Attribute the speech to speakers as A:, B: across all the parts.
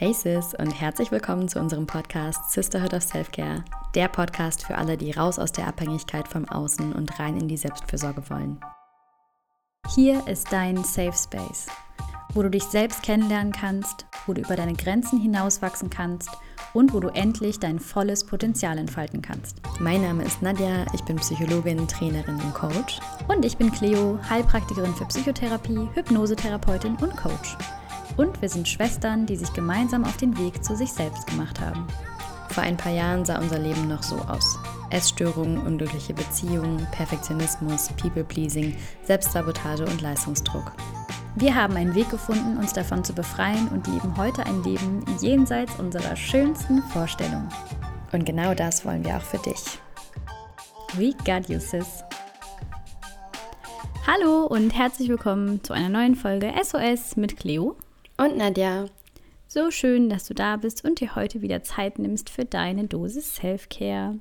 A: Hey Sis und herzlich willkommen zu unserem Podcast Sisterhood of Self-Care, der Podcast für alle, die raus aus der Abhängigkeit vom Außen und rein in die Selbstfürsorge wollen. Hier ist dein Safe Space, wo du dich selbst kennenlernen kannst, wo du über deine Grenzen hinauswachsen kannst und wo du endlich dein volles Potenzial entfalten kannst. Mein Name ist Nadja, ich bin Psychologin, Trainerin und Coach. Und ich bin Cleo, Heilpraktikerin für Psychotherapie, Hypnosetherapeutin und Coach. Und wir sind Schwestern, die sich gemeinsam auf den Weg zu sich selbst gemacht haben. Vor ein paar Jahren sah unser Leben noch so aus. Essstörungen, unglückliche Beziehungen, Perfektionismus, People-Pleasing, Selbstsabotage und Leistungsdruck. Wir haben einen Weg gefunden, uns davon zu befreien und leben heute ein Leben jenseits unserer schönsten Vorstellungen. Und genau das wollen wir auch für dich. We got you, sis. Hallo und herzlich willkommen zu einer neuen Folge SOS mit Cleo
B: und Nadja.
A: So schön, dass du da bist und dir heute wieder Zeit nimmst für deine Dosis Self-Care.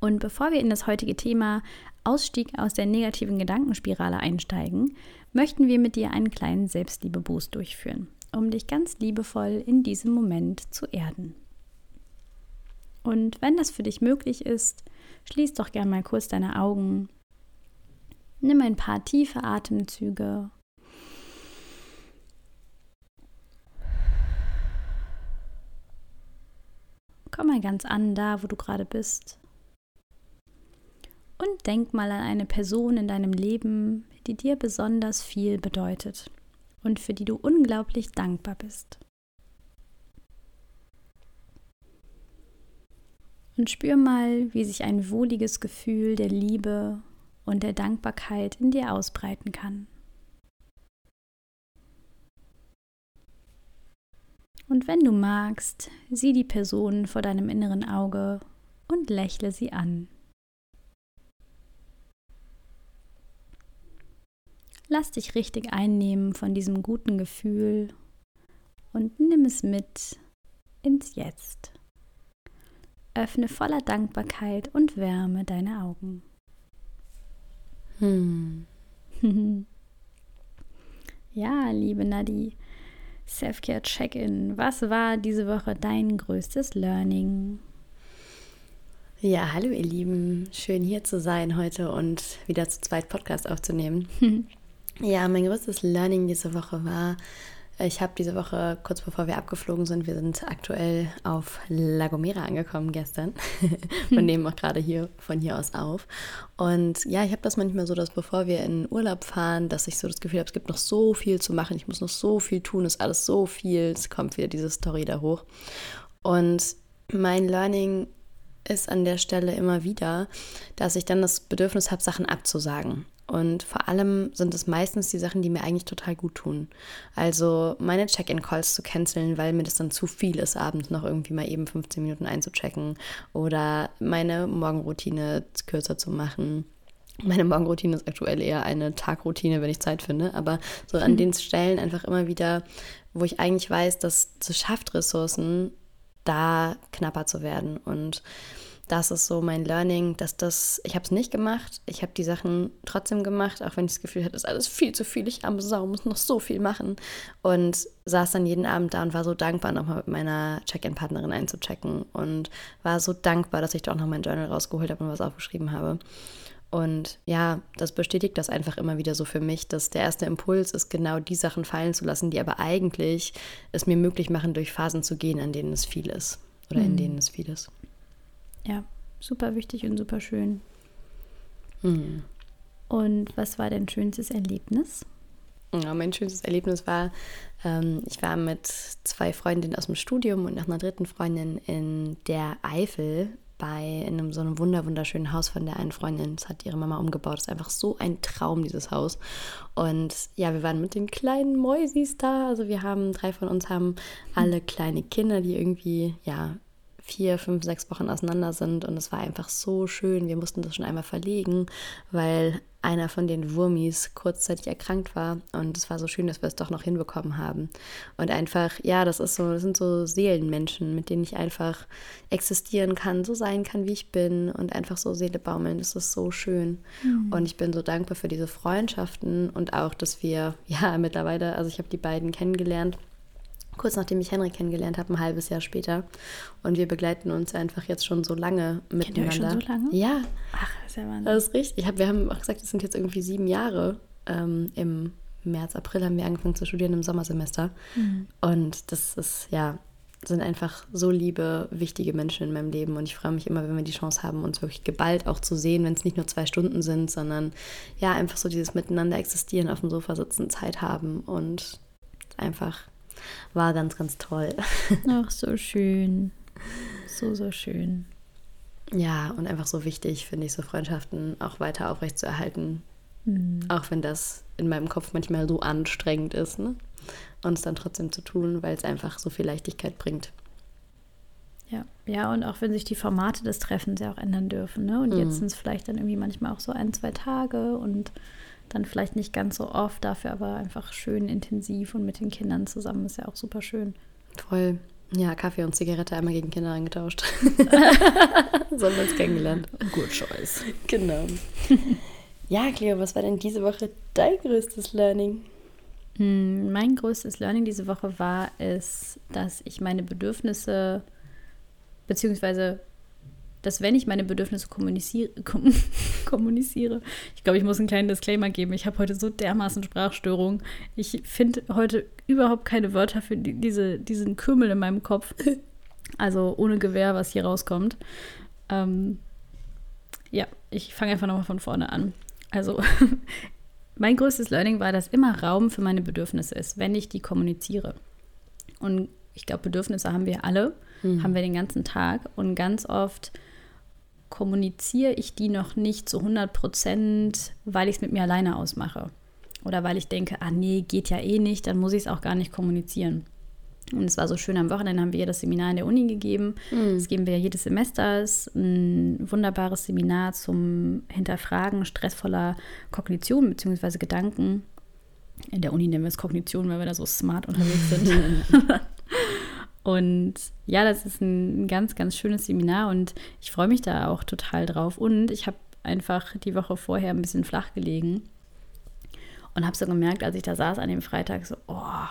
A: Und bevor wir in das heutige Thema Ausstieg aus der negativen Gedankenspirale einsteigen, möchten wir mit dir einen kleinen Selbstliebe-Boost durchführen, um dich ganz liebevoll in diesem Moment zu erden. Und wenn das für dich möglich ist, schließ doch gern mal kurz deine Augen. Nimm ein paar tiefe Atemzüge Komm mal ganz an, da wo du gerade bist. Und denk mal an eine Person in deinem Leben, die dir besonders viel bedeutet und für die du unglaublich dankbar bist. Und spür mal, wie sich ein wohliges Gefühl der Liebe und der Dankbarkeit in dir ausbreiten kann. Und wenn du magst, sieh die Person vor deinem inneren Auge und lächle sie an. Lass dich richtig einnehmen von diesem guten Gefühl und nimm es mit ins Jetzt. Öffne voller Dankbarkeit und Wärme deine Augen. Hm. ja, liebe Nadi, Selfcare Check-in. Was war diese Woche dein größtes Learning?
B: Ja, hallo ihr Lieben. Schön hier zu sein heute und wieder zu zweit Podcast aufzunehmen. ja, mein größtes Learning diese Woche war, ich habe diese Woche, kurz bevor wir abgeflogen sind, wir sind aktuell auf La Gomera angekommen gestern und nehmen auch gerade hier von hier aus auf. Und ja, ich habe das manchmal so, dass bevor wir in Urlaub fahren, dass ich so das Gefühl habe, es gibt noch so viel zu machen, ich muss noch so viel tun, es ist alles so viel, es kommt wieder diese Story da hoch. Und mein Learning ist an der Stelle immer wieder, dass ich dann das Bedürfnis habe, Sachen abzusagen. Und vor allem sind es meistens die Sachen, die mir eigentlich total gut tun. Also meine Check-in-Calls zu canceln, weil mir das dann zu viel ist, abends noch irgendwie mal eben 15 Minuten einzuchecken. Oder meine Morgenroutine kürzer zu machen. Meine Morgenroutine ist aktuell eher eine Tagroutine, wenn ich Zeit finde. Aber so an mhm. den Stellen einfach immer wieder, wo ich eigentlich weiß, dass es schafft, Ressourcen da knapper zu werden. Und das ist so mein Learning, dass das, ich habe es nicht gemacht, ich habe die Sachen trotzdem gemacht, auch wenn ich das Gefühl hatte, es ist alles viel zu viel, ich arme Sau, muss noch so viel machen. Und saß dann jeden Abend da und war so dankbar, nochmal mit meiner Check-in-Partnerin einzuchecken und war so dankbar, dass ich doch noch mein Journal rausgeholt habe und was aufgeschrieben habe. Und ja, das bestätigt das einfach immer wieder so für mich, dass der erste Impuls ist, genau die Sachen fallen zu lassen, die aber eigentlich es mir möglich machen, durch Phasen zu gehen, an denen es viel ist oder mhm. in denen es viel ist.
A: Ja, super wichtig und super schön. Mhm. Und was war dein schönstes Erlebnis?
B: Ja, mein schönstes Erlebnis war, ähm, ich war mit zwei Freundinnen aus dem Studium und nach einer dritten Freundin in der Eifel bei in einem, so einem wunder wunderschönen Haus von der einen Freundin. Das hat ihre Mama umgebaut. Das ist einfach so ein Traum, dieses Haus. Und ja, wir waren mit den kleinen Mäusis da. Also wir haben, drei von uns haben alle kleine Kinder, die irgendwie, ja, vier, fünf, sechs Wochen auseinander sind. Und es war einfach so schön. Wir mussten das schon einmal verlegen, weil einer von den Wurmis kurzzeitig erkrankt war. Und es war so schön, dass wir es doch noch hinbekommen haben. Und einfach, ja, das ist so, das sind so Seelenmenschen, mit denen ich einfach existieren kann, so sein kann, wie ich bin und einfach so Seele baumeln. Das ist so schön. Mhm. Und ich bin so dankbar für diese Freundschaften und auch, dass wir, ja, mittlerweile, also ich habe die beiden kennengelernt kurz nachdem ich Henry kennengelernt habe, ein halbes Jahr später. Und wir begleiten uns einfach jetzt schon so lange miteinander. Kennt ihr euch schon so lange? Ja. Ach, das ist ja Wahnsinn. Das ist richtig. Ich hab, wir haben auch gesagt, es sind jetzt irgendwie sieben Jahre. Ähm, Im März, April haben wir angefangen zu studieren im Sommersemester. Mhm. Und das ist, ja, sind einfach so liebe, wichtige Menschen in meinem Leben. Und ich freue mich immer, wenn wir die Chance haben, uns wirklich geballt auch zu sehen, wenn es nicht nur zwei Stunden sind, sondern ja, einfach so dieses Miteinander existieren, auf dem Sofa sitzen, Zeit haben und einfach war ganz, ganz toll.
A: Ach, so schön. So, so schön.
B: Ja, und einfach so wichtig, finde ich, so Freundschaften auch weiter aufrechtzuerhalten. Mhm. Auch wenn das in meinem Kopf manchmal so anstrengend ist, ne? Und es dann trotzdem zu tun, weil es einfach so viel Leichtigkeit bringt.
A: Ja, ja, und auch wenn sich die Formate des Treffens ja auch ändern dürfen, ne? Und mhm. jetzt sind es vielleicht dann irgendwie manchmal auch so ein, zwei Tage und dann vielleicht nicht ganz so oft, dafür aber einfach schön intensiv und mit den Kindern zusammen ist ja auch super schön.
B: Toll. Ja, Kaffee und Zigarette einmal gegen Kinder eingetauscht. so haben wir uns kennengelernt.
A: Good choice.
B: Genau. Ja, Cleo, was war denn diese Woche dein größtes Learning?
A: Hm, mein größtes Learning diese Woche war es, dass ich meine Bedürfnisse, beziehungsweise dass wenn ich meine Bedürfnisse kommuniziere, kom kommuniziere ich glaube, ich muss einen kleinen Disclaimer geben. Ich habe heute so dermaßen Sprachstörungen. Ich finde heute überhaupt keine Wörter für die, diese, diesen Kümmel in meinem Kopf. Also ohne Gewehr, was hier rauskommt. Ähm, ja, ich fange einfach nochmal von vorne an. Also mein größtes Learning war, dass immer Raum für meine Bedürfnisse ist, wenn ich die kommuniziere. Und ich glaube, Bedürfnisse haben wir alle, mhm. haben wir den ganzen Tag. Und ganz oft kommuniziere ich die noch nicht zu 100 Prozent, weil ich es mit mir alleine ausmache. Oder weil ich denke, ah nee, geht ja eh nicht, dann muss ich es auch gar nicht kommunizieren. Und es war so schön, am Wochenende haben wir das Seminar in der Uni gegeben. Mhm. Das geben wir ja jedes Semester. Es ist ein wunderbares Seminar zum Hinterfragen stressvoller Kognition bzw. Gedanken. In der Uni nennen wir es Kognition, weil wir da so smart unterwegs sind. Und ja, das ist ein ganz, ganz schönes Seminar und ich freue mich da auch total drauf. Und ich habe einfach die Woche vorher ein bisschen flach gelegen und habe so gemerkt, als ich da saß an dem Freitag, so, oh,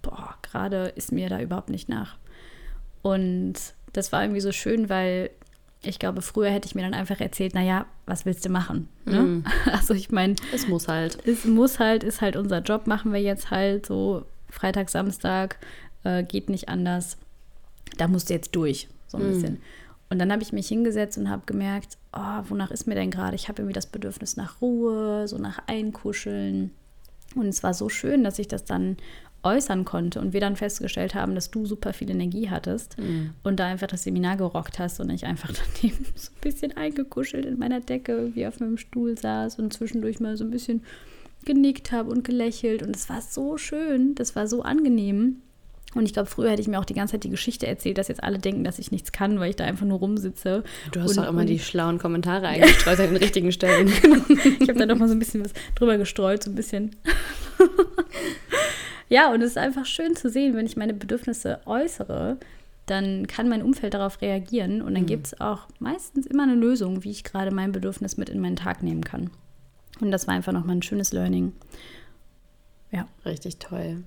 A: boah, gerade ist mir da überhaupt nicht nach. Und das war irgendwie so schön, weil ich glaube, früher hätte ich mir dann einfach erzählt, naja, was willst du machen? Ne? Mm. Also ich meine,
B: es muss halt.
A: Es muss halt, ist halt unser Job, machen wir jetzt halt so Freitag, Samstag, äh, geht nicht anders. Da musst du jetzt durch, so ein mm. bisschen. Und dann habe ich mich hingesetzt und habe gemerkt, oh, wonach ist mir denn gerade? Ich habe irgendwie das Bedürfnis nach Ruhe, so nach Einkuscheln. Und es war so schön, dass ich das dann äußern konnte und wir dann festgestellt haben, dass du super viel Energie hattest mm. und da einfach das Seminar gerockt hast und ich einfach daneben so ein bisschen eingekuschelt in meiner Decke wie auf meinem Stuhl saß und zwischendurch mal so ein bisschen genickt habe und gelächelt und es war so schön, das war so angenehm und ich glaube, früher hätte ich mir auch die ganze Zeit die Geschichte erzählt, dass jetzt alle denken, dass ich nichts kann, weil ich da einfach nur rumsitze.
B: Du hast doch immer die schlauen Kommentare eingestreut an den richtigen Stellen.
A: ich habe da noch mal so ein bisschen was drüber gestreut, so ein bisschen. ja, und es ist einfach schön zu sehen, wenn ich meine Bedürfnisse äußere, dann kann mein Umfeld darauf reagieren und dann mhm. gibt es auch meistens immer eine Lösung, wie ich gerade mein Bedürfnis mit in meinen Tag nehmen kann. Und das war einfach nochmal ein schönes Learning.
B: Ja. Richtig toll.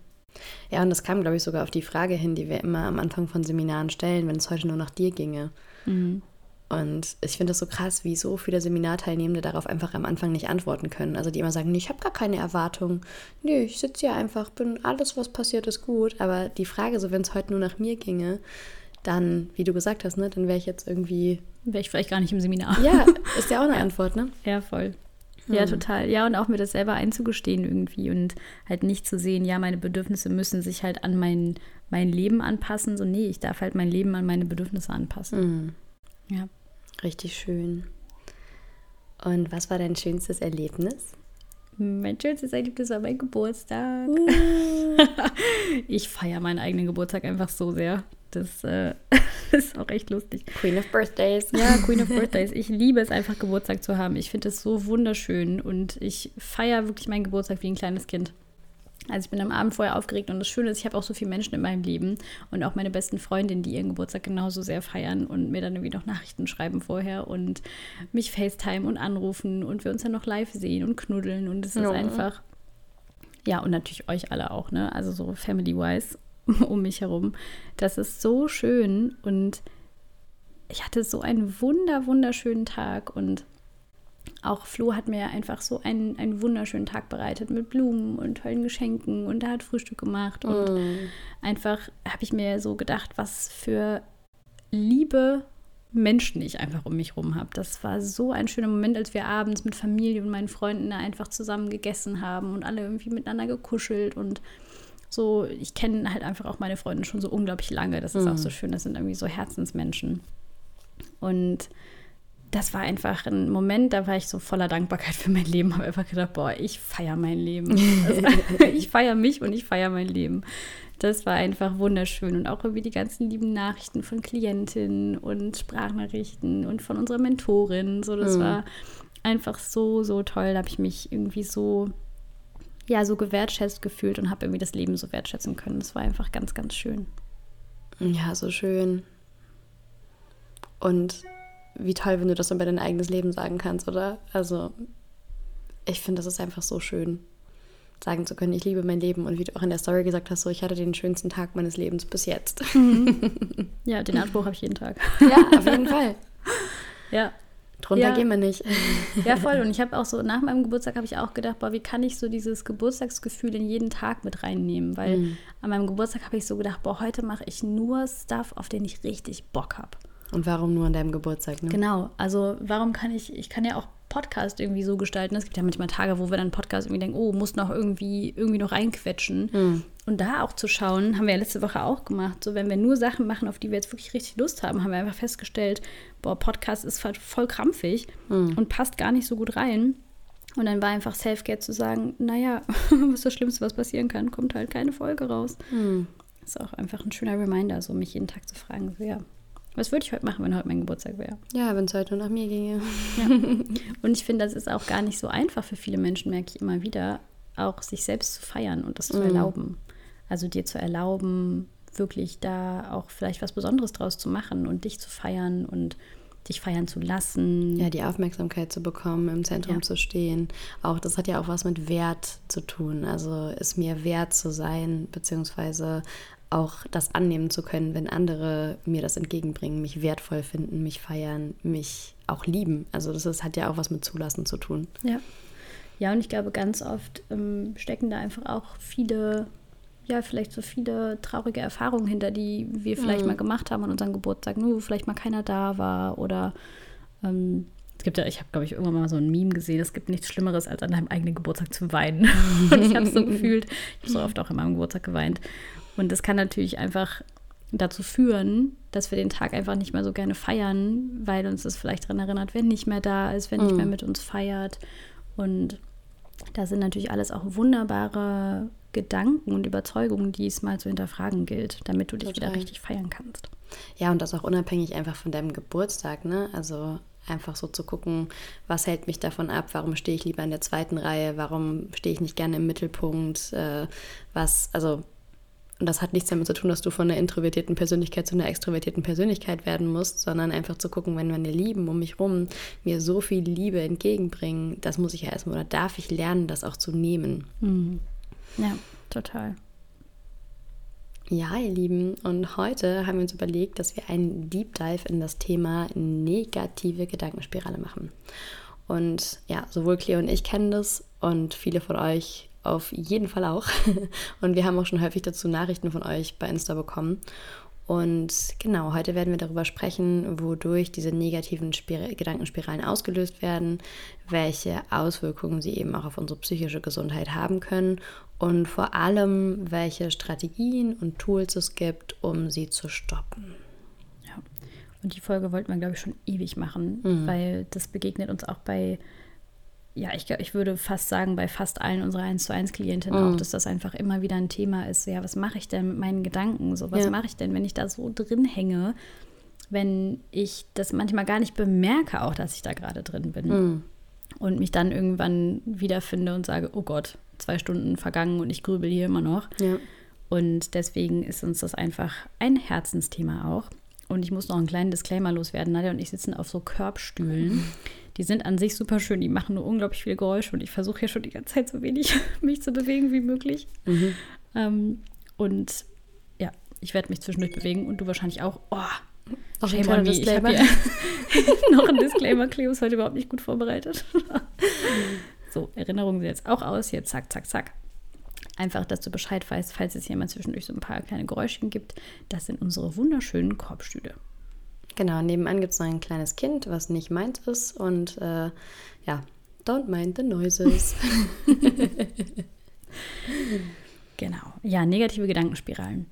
B: Ja, und das kam, glaube ich, sogar auf die Frage hin, die wir immer am Anfang von Seminaren stellen, wenn es heute nur nach dir ginge. Mhm. Und ich finde das so krass, wie so viele Seminarteilnehmende darauf einfach am Anfang nicht antworten können. Also die immer sagen, nee, ich habe gar keine Erwartungen. Nee, ich sitze hier einfach, bin alles, was passiert, ist gut. Aber die Frage, so wenn es heute nur nach mir ginge, dann, wie du gesagt hast, ne, dann wäre ich jetzt irgendwie.
A: Wäre ich vielleicht gar nicht im Seminar.
B: Ja, ist ja auch eine Antwort, ne?
A: Ja, voll. Ja, hm. total. Ja, und auch mir das selber einzugestehen irgendwie und halt nicht zu sehen, ja, meine Bedürfnisse müssen sich halt an mein, mein Leben anpassen. So, nee, ich darf halt mein Leben an meine Bedürfnisse anpassen.
B: Mhm. Ja. Richtig schön. Und was war dein schönstes Erlebnis?
A: Mein schönstes Erlebnis war mein Geburtstag. Uh. ich feiere meinen eigenen Geburtstag einfach so sehr. Das äh, ist auch echt lustig.
B: Queen of Birthdays.
A: Ja, Queen of Birthdays. Ich liebe es einfach, Geburtstag zu haben. Ich finde es so wunderschön und ich feiere wirklich meinen Geburtstag wie ein kleines Kind. Also ich bin am Abend vorher aufgeregt und das Schöne ist, ich habe auch so viele Menschen in meinem Leben und auch meine besten Freundinnen, die ihren Geburtstag genauso sehr feiern und mir dann irgendwie noch Nachrichten schreiben vorher und mich FaceTime und anrufen und wir uns dann noch live sehen und knuddeln und es ist ja. einfach, ja und natürlich euch alle auch, ne, also so family-wise um mich herum. Das ist so schön und ich hatte so einen wunder, wunderschönen Tag und auch Flo hat mir einfach so einen, einen wunderschönen Tag bereitet mit Blumen und tollen Geschenken und er hat Frühstück gemacht und mm. einfach habe ich mir so gedacht, was für liebe Menschen ich einfach um mich rum habe. Das war so ein schöner Moment, als wir abends mit Familie und meinen Freunden da einfach zusammen gegessen haben und alle irgendwie miteinander gekuschelt und so. Ich kenne halt einfach auch meine Freunde schon so unglaublich lange. Das ist mm. auch so schön. Das sind irgendwie so Herzensmenschen. Und das war einfach ein Moment, da war ich so voller Dankbarkeit für mein Leben, habe einfach gedacht, boah, ich feiere mein Leben. Also, ich feiere mich und ich feiere mein Leben. Das war einfach wunderschön und auch irgendwie die ganzen lieben Nachrichten von Klientinnen und Sprachnachrichten und von unserer Mentorin. So, das mhm. war einfach so, so toll. Da habe ich mich irgendwie so, ja, so gewertschätzt gefühlt und habe irgendwie das Leben so wertschätzen können. Das war einfach ganz, ganz schön.
B: Ja, so schön. Und wie toll, wenn du das dann bei dein eigenes Leben sagen kannst, oder? Also, ich finde, das ist einfach so schön, sagen zu können, ich liebe mein Leben. Und wie du auch in der Story gesagt hast, so, ich hatte den schönsten Tag meines Lebens bis jetzt.
A: Mhm. Ja, den Anspruch habe ich jeden Tag.
B: Ja, auf jeden Fall.
A: Ja.
B: Drunter ja. gehen wir nicht.
A: Ja, voll. Und ich habe auch so, nach meinem Geburtstag habe ich auch gedacht, boah, wie kann ich so dieses Geburtstagsgefühl in jeden Tag mit reinnehmen? Weil mhm. an meinem Geburtstag habe ich so gedacht, boah, heute mache ich nur Stuff, auf den ich richtig Bock habe.
B: Und warum nur an deinem Geburtstag? Ne?
A: Genau, also warum kann ich, ich kann ja auch Podcast irgendwie so gestalten. Es gibt ja manchmal Tage, wo wir dann Podcast irgendwie denken, oh, muss noch irgendwie, irgendwie noch reinquetschen. Mhm. Und da auch zu schauen, haben wir ja letzte Woche auch gemacht. So, wenn wir nur Sachen machen, auf die wir jetzt wirklich richtig Lust haben, haben wir einfach festgestellt, boah, Podcast ist voll krampfig mhm. und passt gar nicht so gut rein. Und dann war einfach Self-Care zu sagen, naja, was ist das Schlimmste, was passieren kann, kommt halt keine Folge raus. Mhm. Das ist auch einfach ein schöner Reminder, so mich jeden Tag zu fragen, so ja, was würde ich heute machen, wenn heute mein Geburtstag wäre?
B: Ja, wenn es heute nur nach mir ginge. Ja.
A: Und ich finde, das ist auch gar nicht so einfach für viele Menschen, merke ich immer wieder, auch sich selbst zu feiern und das zu mm. erlauben. Also dir zu erlauben, wirklich da auch vielleicht was Besonderes draus zu machen und dich zu feiern und dich feiern zu lassen.
B: Ja, die Aufmerksamkeit zu bekommen, im Zentrum ja. zu stehen. Auch das hat ja auch was mit Wert zu tun. Also es mir wert zu sein, beziehungsweise auch das annehmen zu können, wenn andere mir das entgegenbringen, mich wertvoll finden, mich feiern, mich auch lieben. Also das ist, hat ja auch was mit Zulassen zu tun.
A: Ja. Ja, und ich glaube, ganz oft ähm, stecken da einfach auch viele, ja, vielleicht so viele traurige Erfahrungen hinter, die wir vielleicht mhm. mal gemacht haben an unserem Geburtstag, nur wo vielleicht mal keiner da war oder ähm, es gibt ja, ich habe, glaube ich, irgendwann mal so ein Meme gesehen, es gibt nichts Schlimmeres, als an deinem eigenen Geburtstag zu weinen. und ich habe es so gefühlt. Ich habe so oft auch an meinem Geburtstag geweint. Und das kann natürlich einfach dazu führen, dass wir den Tag einfach nicht mehr so gerne feiern, weil uns das vielleicht daran erinnert, wer nicht mehr da ist, wer nicht mehr mhm. mit uns feiert. Und da sind natürlich alles auch wunderbare Gedanken und Überzeugungen, die es mal zu hinterfragen gilt, damit du dich Total. wieder richtig feiern kannst.
B: Ja, und das auch unabhängig einfach von deinem Geburtstag, ne? Also einfach so zu gucken, was hält mich davon ab, warum stehe ich lieber in der zweiten Reihe, warum stehe ich nicht gerne im Mittelpunkt, äh, was, also und das hat nichts damit zu tun, dass du von einer introvertierten Persönlichkeit zu einer extrovertierten Persönlichkeit werden musst, sondern einfach zu gucken, wenn meine Lieben um mich rum mir so viel Liebe entgegenbringen, das muss ich ja erstmal oder darf ich lernen, das auch zu nehmen.
A: Mhm. Ja, total.
B: Ja, ihr Lieben, und heute haben wir uns überlegt, dass wir einen Deep Dive in das Thema negative Gedankenspirale machen. Und ja, sowohl Cleo und ich kennen das und viele von euch auf jeden Fall auch. Und wir haben auch schon häufig dazu Nachrichten von euch bei Insta bekommen. Und genau, heute werden wir darüber sprechen, wodurch diese negativen Spir Gedankenspiralen ausgelöst werden, welche Auswirkungen sie eben auch auf unsere psychische Gesundheit haben können und vor allem, welche Strategien und Tools es gibt, um sie zu stoppen.
A: Ja, und die Folge wollten wir, glaube ich, schon ewig machen, mhm. weil das begegnet uns auch bei ja, ich, ich würde fast sagen, bei fast allen unserer 1 zu 1 Klientinnen mhm. auch, dass das einfach immer wieder ein Thema ist. Ja, was mache ich denn mit meinen Gedanken? So, was ja. mache ich denn, wenn ich da so drin hänge, wenn ich das manchmal gar nicht bemerke, auch dass ich da gerade drin bin. Mhm. Und mich dann irgendwann wiederfinde und sage, oh Gott, zwei Stunden vergangen und ich grübel hier immer noch. Ja. Und deswegen ist uns das einfach ein Herzensthema auch. Und ich muss noch einen kleinen Disclaimer loswerden. Nadja und ich sitzen auf so Körbstühlen. Die sind an sich super schön, die machen nur unglaublich viele Geräusche und ich versuche ja schon die ganze Zeit so wenig mich zu bewegen wie möglich. Mhm. Ähm, und ja, ich werde mich zwischendurch bewegen und du wahrscheinlich auch. Oh,
B: Auch
A: Shame
B: ein Disclaimer.
A: hier noch ein Disclaimer. Cleo ist heute überhaupt nicht gut vorbereitet. so, Erinnerungen sind jetzt auch aus. Hier, zack, zack, zack. Einfach, dass du Bescheid weißt, falls es jemand zwischendurch so ein paar kleine Geräuschchen gibt. Das sind unsere wunderschönen Korbstühle.
B: Genau, nebenan gibt es noch ein kleines Kind, was nicht meins ist. Und äh, ja, don't mind the noises.
A: Genau. Ja, negative Gedankenspiralen.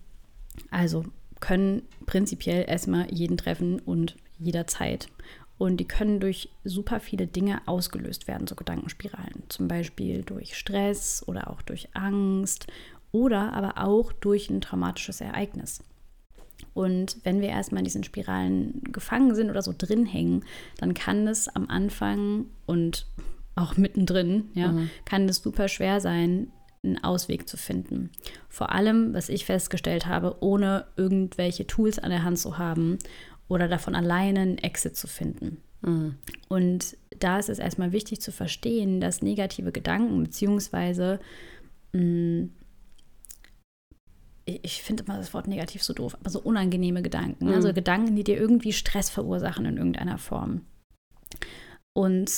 A: Also können prinzipiell erstmal jeden treffen und jederzeit. Und die können durch super viele Dinge ausgelöst werden, so Gedankenspiralen. Zum Beispiel durch Stress oder auch durch Angst oder aber auch durch ein traumatisches Ereignis. Und wenn wir erstmal in diesen Spiralen gefangen sind oder so drin hängen, dann kann es am Anfang und auch mittendrin, ja, kann es super schwer sein, einen Ausweg zu finden. Vor allem, was ich festgestellt habe, ohne irgendwelche Tools an der Hand zu haben oder davon alleine einen Exit zu finden. Und da ist es erstmal wichtig zu verstehen, dass negative Gedanken beziehungsweise mh, ich ich finde immer das Wort negativ so doof, aber so unangenehme Gedanken.
B: Mhm.
A: Also Gedanken, die dir irgendwie Stress verursachen in irgendeiner Form. Und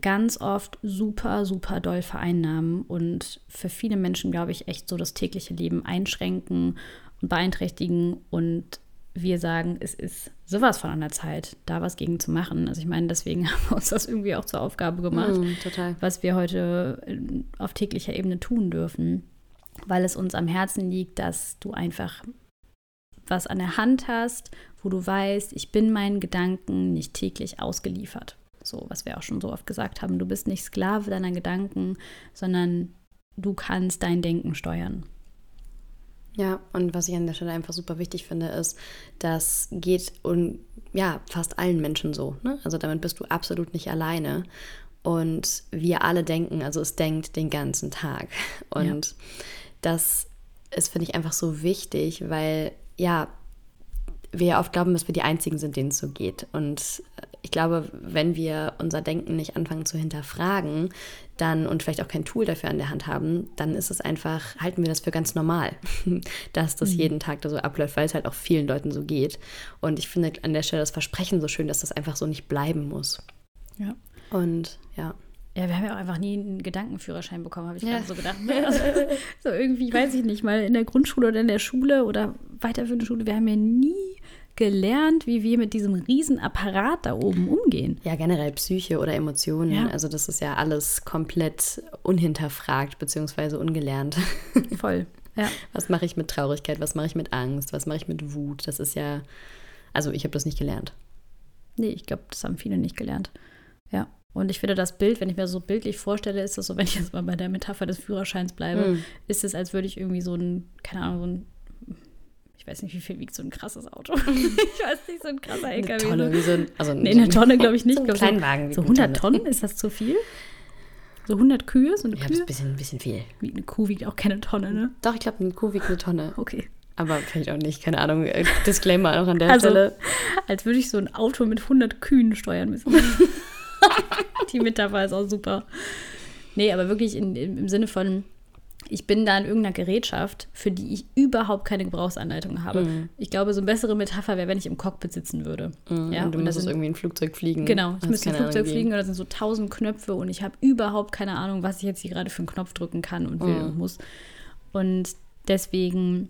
A: ganz oft super, super doll vereinnahmen und für viele Menschen, glaube ich, echt so das tägliche Leben einschränken und beeinträchtigen. Und wir sagen, es ist sowas von an der Zeit, da was gegen zu machen. Also ich meine, deswegen haben wir uns das irgendwie auch zur Aufgabe gemacht
B: Mm,
A: was wir heute äh, auf täglicher Ebene tun dürfen, weil es uns am Herzen liegt, dass du einfach was an der Hand hast, wo du weißt, ich bin meinen Gedanken nicht täglich ausgeliefert. So, was wir auch schon so oft gesagt haben, du bist nicht Sklave deiner Gedanken, sondern du kannst dein Denken steuern.
B: Ja, und was ich an der Stelle einfach super wichtig finde, ist, das geht und ja, fast allen Menschen so. Ne? Also damit bist du absolut nicht alleine. Und wir alle denken, also es denkt den ganzen Tag. Und das ist, finde ich, einfach so wichtig, weil ja, wir ja oft glauben, dass wir die Einzigen sind, denen es so geht. Und ich glaube, wenn wir unser Denken nicht anfangen zu hinterfragen, dann und vielleicht auch kein Tool dafür an der Hand haben, dann ist es einfach, halten wir das für ganz normal, dass das jeden Tag da so abläuft, weil es halt auch vielen Leuten so geht. Und ich finde an der Stelle das Versprechen so schön, dass das einfach so nicht bleiben muss.
A: Ja.
B: Und ja.
A: Ja, wir haben ja auch einfach nie einen Gedankenführerschein bekommen, habe ich
B: Ja.
A: gerade so gedacht. Also, so irgendwie, weiß ich nicht, mal in der Grundschule oder in der Schule oder weiterführende Schule, wir haben ja nie gelernt, wie wir mit diesem riesen Apparat da oben umgehen.
B: Ja, generell Psyche oder Emotionen,
A: Ja.
B: also das ist ja alles komplett unhinterfragt bzw. ungelernt.
A: Voll. Ja.
B: Was mache ich mit Traurigkeit? Was mache ich mit Angst? Was mache ich mit Wut? Das ist ja, also ich habe das nicht gelernt.
A: Nee, ich glaube, das haben viele nicht gelernt. Ja. Und ich finde das Bild, wenn ich mir so bildlich vorstelle, ist das so, wenn ich jetzt mal bei der Metapher des Führerscheins bleibe,
B: Mhm.
A: ist es, als würde ich irgendwie so ein, keine Ahnung, so ein, ich weiß nicht, wie viel wiegt so ein krasses Auto. ich weiß nicht, so ein krasser LKW.
B: Eine Tonne, wie so ein, also
A: Nee, eine Tonne glaube ich nicht.
B: So ein Kleinwagen.
A: So
B: eine
A: 100
B: Tonne.
A: Tonnen, ist das zu viel? So 100 Kühe, so eine
B: Ja,
A: Kühe?
B: ein bisschen, ein bisschen viel.
A: Wie eine Kuh wiegt auch keine Tonne, ne?
B: Doch, ich glaube, eine Kuh wiegt eine Tonne.
A: Okay.
B: Aber vielleicht auch nicht, keine Ahnung. Äh, Disclaimer auch an der
A: Also,
B: Stelle.
A: als würde ich so ein Auto mit 100 Kühen steuern müssen. Die Metapher ist auch super. Nee, aber wirklich in, im, im Sinne von, ich bin da in irgendeiner Gerätschaft, für die ich überhaupt keine Gebrauchsanleitung habe.
B: Mhm.
A: Ich glaube, so eine bessere Metapher wäre, wenn ich im Cockpit sitzen würde.
B: Mhm,
A: Ja,
B: und du
A: und da
B: musstest
A: sind-
B: irgendwie ein Flugzeug fliegen.
A: Genau, ich müsste ein Flugzeug fliegen oder sind so tausend Knöpfe und ich habe überhaupt keine Ahnung, was ich jetzt hier gerade für einen Knopf drücken kann und will
B: Mhm.
A: und muss. Und deswegen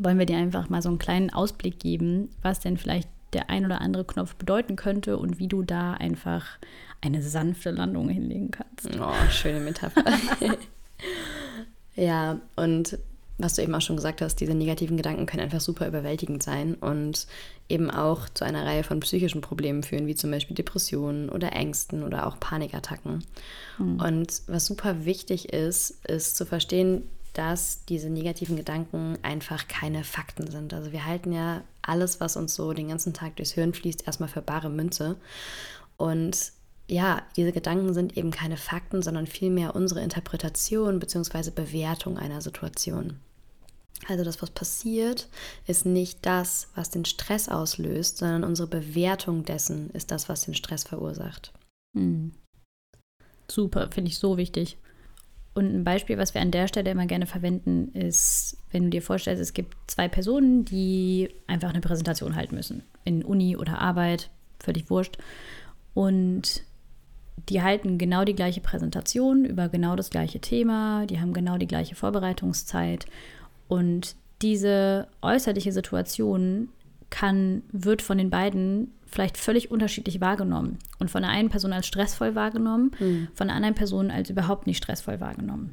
A: wollen wir dir einfach mal so einen kleinen Ausblick geben, was denn vielleicht der ein oder andere Knopf bedeuten könnte und wie du da einfach eine sanfte Landung hinlegen kannst.
B: Oh, schöne Metapher. ja, und was du eben auch schon gesagt hast, diese negativen Gedanken können einfach super überwältigend sein und eben auch zu einer Reihe von psychischen Problemen führen, wie zum Beispiel Depressionen oder Ängsten oder auch Panikattacken. Und was super wichtig ist, ist zu verstehen, dass diese negativen Gedanken einfach keine Fakten sind. Also wir halten ja alles, was uns so den ganzen Tag durchs Hirn fließt, erstmal für bare Münze. Und ja, diese Gedanken sind eben keine Fakten, sondern vielmehr unsere Interpretation bzw. Bewertung einer Situation. Also das, was passiert, ist nicht das, was den Stress auslöst, sondern unsere Bewertung dessen ist das, was den Stress verursacht.
A: Mhm. Super, finde ich so wichtig. Und ein Beispiel, was wir an der Stelle immer gerne verwenden, ist, wenn du dir vorstellst, es gibt zwei Personen, die einfach eine Präsentation halten müssen. In Uni oder Arbeit, völlig wurscht. Und die halten genau die gleiche Präsentation über genau das gleiche Thema, die haben genau die gleiche Vorbereitungszeit. Und diese äußerliche Situation kann, wird von den beiden vielleicht völlig unterschiedlich wahrgenommen. Und von der einen Person als stressvoll wahrgenommen, mhm. von der anderen Person als überhaupt nicht stressvoll wahrgenommen.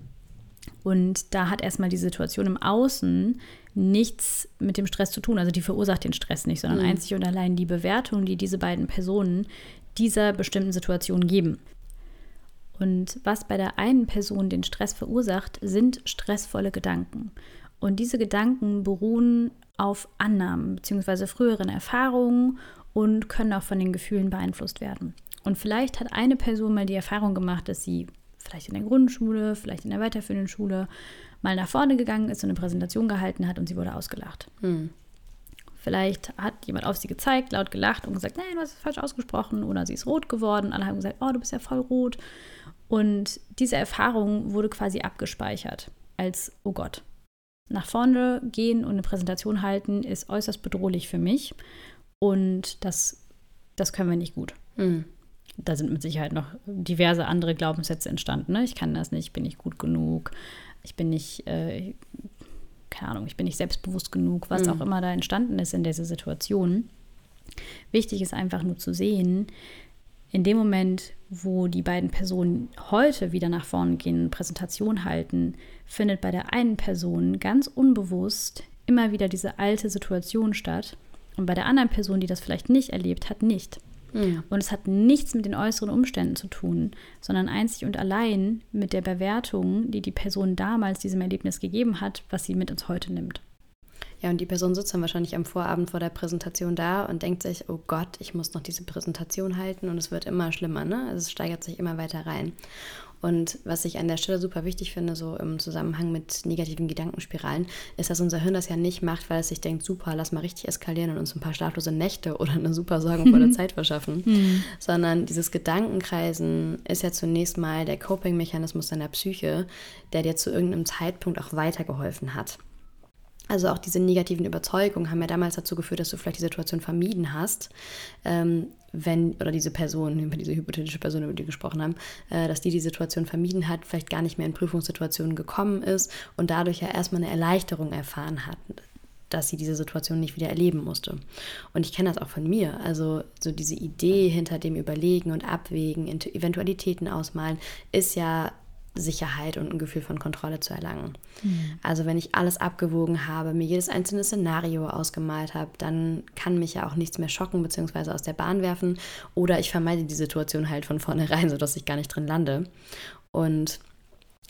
A: Und da hat erstmal die Situation im Außen nichts mit dem Stress zu tun. Also die verursacht den Stress nicht, sondern mhm. einzig und allein die Bewertung, die diese beiden Personen dieser bestimmten Situation geben. Und was bei der einen Person den Stress verursacht, sind stressvolle Gedanken. Und diese Gedanken beruhen auf Annahmen bzw. früheren Erfahrungen und können auch von den Gefühlen beeinflusst werden. Und vielleicht hat eine Person mal die Erfahrung gemacht, dass sie vielleicht in der Grundschule, vielleicht in der weiterführenden Schule mal nach vorne gegangen ist und eine Präsentation gehalten hat und sie wurde ausgelacht. Hm. Vielleicht hat jemand auf sie gezeigt, laut gelacht und gesagt, nein, du hast es falsch ausgesprochen oder sie ist rot geworden. Alle haben gesagt, oh, du bist ja voll rot. Und diese Erfahrung wurde quasi abgespeichert als, oh Gott, nach vorne gehen und eine Präsentation halten ist äußerst bedrohlich für mich. Und das, das können wir nicht gut. Mhm. Da sind mit Sicherheit noch diverse andere Glaubenssätze entstanden. Ne? Ich kann das nicht, ich bin nicht gut genug, ich bin nicht, äh, keine Ahnung, ich bin nicht selbstbewusst genug, was mhm. auch immer da entstanden ist in dieser Situation. Wichtig ist einfach nur zu sehen, in dem Moment, wo die beiden Personen heute wieder nach vorne gehen, Präsentation halten, findet bei der einen Person ganz unbewusst immer wieder diese alte Situation statt und bei der anderen Person, die das vielleicht nicht erlebt hat, nicht. Ja. Und es hat nichts mit den äußeren Umständen zu tun, sondern einzig und allein mit der Bewertung, die die Person damals diesem Erlebnis gegeben hat, was sie mit uns heute nimmt.
B: Ja, und die Person sitzt dann wahrscheinlich am Vorabend vor der Präsentation da und denkt sich, oh Gott, ich muss noch diese Präsentation halten und es wird immer schlimmer, ne? Also es steigert sich immer weiter rein. Und was ich an der Stelle super wichtig finde, so im Zusammenhang mit negativen Gedankenspiralen, ist, dass unser Hirn das ja nicht macht, weil es sich denkt, super, lass mal richtig eskalieren und uns ein paar schlaflose Nächte oder eine super sorgenvolle Zeit verschaffen, mhm. sondern dieses Gedankenkreisen ist ja zunächst mal der Coping-Mechanismus deiner Psyche, der dir zu irgendeinem Zeitpunkt auch weitergeholfen hat. Also auch diese negativen Überzeugungen haben ja damals dazu geführt, dass du vielleicht die Situation vermieden hast, ähm, wenn, oder diese Person, über diese hypothetische Person, über die wir gesprochen haben, äh, dass die die Situation vermieden hat, vielleicht gar nicht mehr in Prüfungssituationen gekommen ist und dadurch ja erstmal eine Erleichterung erfahren hat, dass sie diese Situation nicht wieder erleben musste. Und ich kenne das auch von mir. Also so diese Idee hinter dem Überlegen und Abwägen, Eventualitäten ausmalen, ist ja Sicherheit und ein Gefühl von Kontrolle zu erlangen. Mhm. Also wenn ich alles abgewogen habe, mir jedes einzelne Szenario ausgemalt habe, dann kann mich ja auch nichts mehr schocken bzw. aus der Bahn werfen oder ich vermeide die Situation halt von vornherein, sodass ich gar nicht drin lande. Und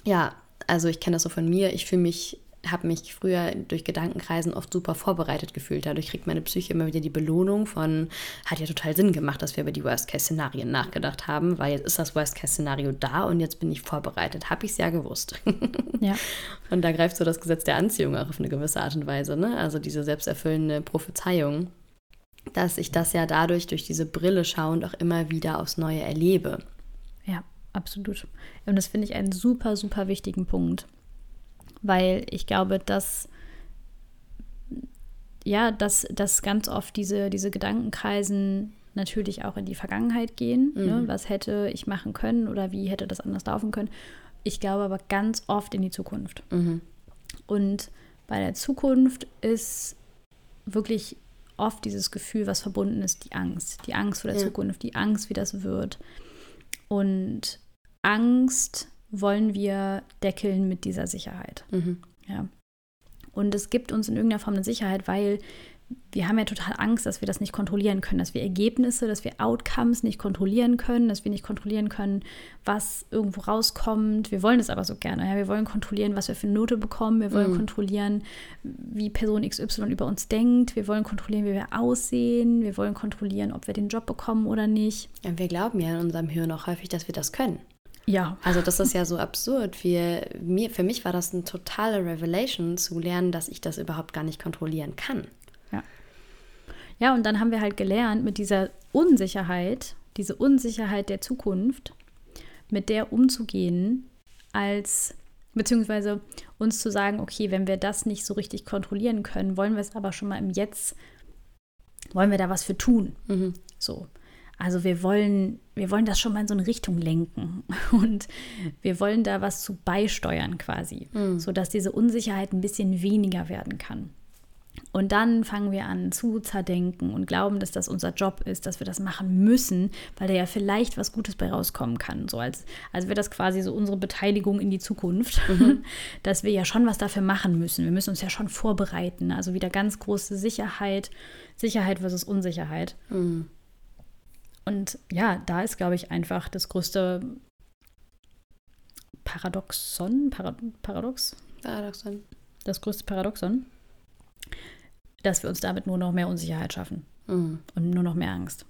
B: ja, also ich kenne das so von mir, ich fühle mich habe mich früher durch Gedankenkreisen oft super vorbereitet gefühlt. Dadurch kriegt meine Psyche immer wieder die Belohnung von, hat ja total Sinn gemacht, dass wir über die Worst-Case-Szenarien nachgedacht haben, weil jetzt ist das Worst-Case-Szenario da und jetzt bin ich vorbereitet. Habe ich es ja gewusst. Ja. Und da greift so das Gesetz der Anziehung auch auf eine gewisse Art und Weise. Ne? Also diese selbsterfüllende Prophezeiung, dass ich das ja dadurch, durch diese Brille schauend, auch immer wieder aufs Neue erlebe.
A: Ja, absolut. Und das finde ich einen super, super wichtigen Punkt weil ich glaube, dass ja, dass, dass ganz oft diese, diese Gedankenkreisen natürlich auch in die Vergangenheit gehen. Ne? Mhm. Ne? Was hätte ich machen können oder wie hätte das anders laufen können? Ich glaube aber ganz oft in die Zukunft. Mhm. Und bei der Zukunft ist wirklich oft dieses Gefühl, was verbunden ist, die Angst. Die Angst vor der ja. Zukunft, die Angst, wie das wird. Und Angst wollen wir deckeln mit dieser Sicherheit. Mhm. Ja. Und es gibt uns in irgendeiner Form eine Sicherheit, weil wir haben ja total Angst, dass wir das nicht kontrollieren können, dass wir Ergebnisse, dass wir Outcomes nicht kontrollieren können, dass wir nicht kontrollieren können, was irgendwo rauskommt. Wir wollen es aber so gerne. Ja? Wir wollen kontrollieren, was wir für eine Note bekommen. Wir wollen mhm. kontrollieren, wie Person XY über uns denkt. Wir wollen kontrollieren, wie wir aussehen. Wir wollen kontrollieren, ob wir den Job bekommen oder nicht.
B: Ja, wir glauben ja in unserem Hirn auch häufig, dass wir das können.
A: Ja.
B: Also das ist ja so absurd. Wir, mir, für mich war das eine totale Revelation zu lernen, dass ich das überhaupt gar nicht kontrollieren kann.
A: Ja. Ja, und dann haben wir halt gelernt, mit dieser Unsicherheit, diese Unsicherheit der Zukunft, mit der umzugehen, als Beziehungsweise uns zu sagen, okay, wenn wir das nicht so richtig kontrollieren können, wollen wir es aber schon mal im Jetzt, wollen wir da was für tun. Mhm. So. Also wir wollen, wir wollen das schon mal in so eine Richtung lenken und wir wollen da was zu beisteuern quasi, mhm. sodass diese Unsicherheit ein bisschen weniger werden kann. Und dann fangen wir an zu zerdenken und glauben, dass das unser Job ist, dass wir das machen müssen, weil da ja vielleicht was Gutes bei rauskommen kann. So als, als wäre das quasi so unsere Beteiligung in die Zukunft, mhm. dass wir ja schon was dafür machen müssen. Wir müssen uns ja schon vorbereiten. Also wieder ganz große Sicherheit, Sicherheit versus Unsicherheit. Mhm. Und ja, da ist, glaube ich, einfach das größte Paradoxon, Para Paradox?
B: Paradoxon.
A: Das größte Paradoxon, dass wir uns damit nur noch mehr Unsicherheit schaffen mhm. und nur noch mehr Angst.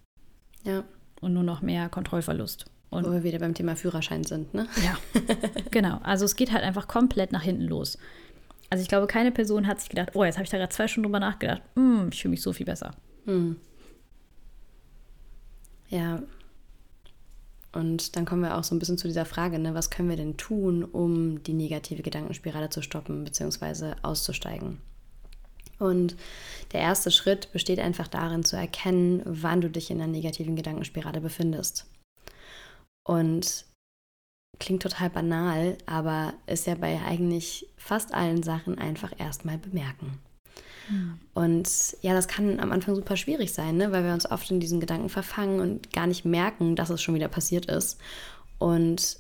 B: Ja.
A: Und nur noch mehr Kontrollverlust. Und
B: Wo wir wieder beim Thema Führerschein sind, ne?
A: Ja, genau. Also es geht halt einfach komplett nach hinten los. Also ich glaube, keine Person hat sich gedacht, oh, jetzt habe ich da gerade zwei Stunden drüber nachgedacht. Mm, ich fühle mich so viel besser. Mhm.
B: Ja. Und dann kommen wir auch so ein bisschen zu dieser Frage, ne, was können wir denn tun, um die negative Gedankenspirale zu stoppen bzw. auszusteigen? Und der erste Schritt besteht einfach darin zu erkennen, wann du dich in einer negativen Gedankenspirale befindest. Und klingt total banal, aber ist ja bei eigentlich fast allen Sachen einfach erstmal bemerken. Und ja, das kann am Anfang super schwierig sein, ne? weil wir uns oft in diesen Gedanken verfangen und gar nicht merken, dass es schon wieder passiert ist. Und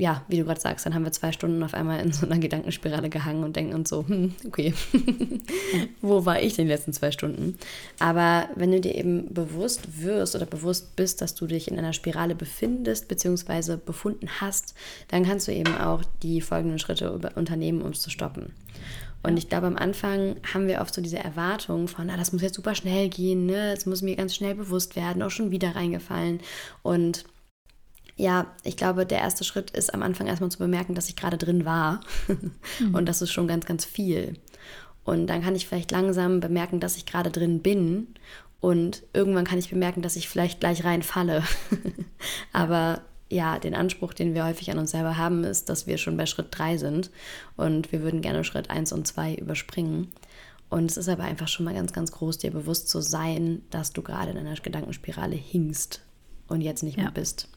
B: ja, wie du gerade sagst, dann haben wir zwei Stunden auf einmal in so einer Gedankenspirale gehangen und denken uns so, hm, okay, wo war ich die letzten zwei Stunden? Aber wenn du dir eben bewusst wirst oder bewusst bist, dass du dich in einer Spirale befindest bzw. befunden hast, dann kannst du eben auch die folgenden Schritte unternehmen, um es zu stoppen. Und ich glaube, am Anfang haben wir oft so diese Erwartung von, na, das muss jetzt super schnell gehen, ne? Es muss mir ganz schnell bewusst werden, auch schon wieder reingefallen. Und ja, ich glaube, der erste Schritt ist am Anfang erstmal zu bemerken, dass ich gerade drin war. mhm. Und das ist schon ganz, ganz viel. Und dann kann ich vielleicht langsam bemerken, dass ich gerade drin bin. Und irgendwann kann ich bemerken, dass ich vielleicht gleich reinfalle. Aber ja, den Anspruch, den wir häufig an uns selber haben, ist, dass wir schon bei Schritt 3 sind und wir würden gerne Schritt 1 und 2 überspringen. Und es ist aber einfach schon mal ganz, ganz groß, dir bewusst zu sein, dass du gerade in einer Gedankenspirale hingst und jetzt nicht ja, mehr bist.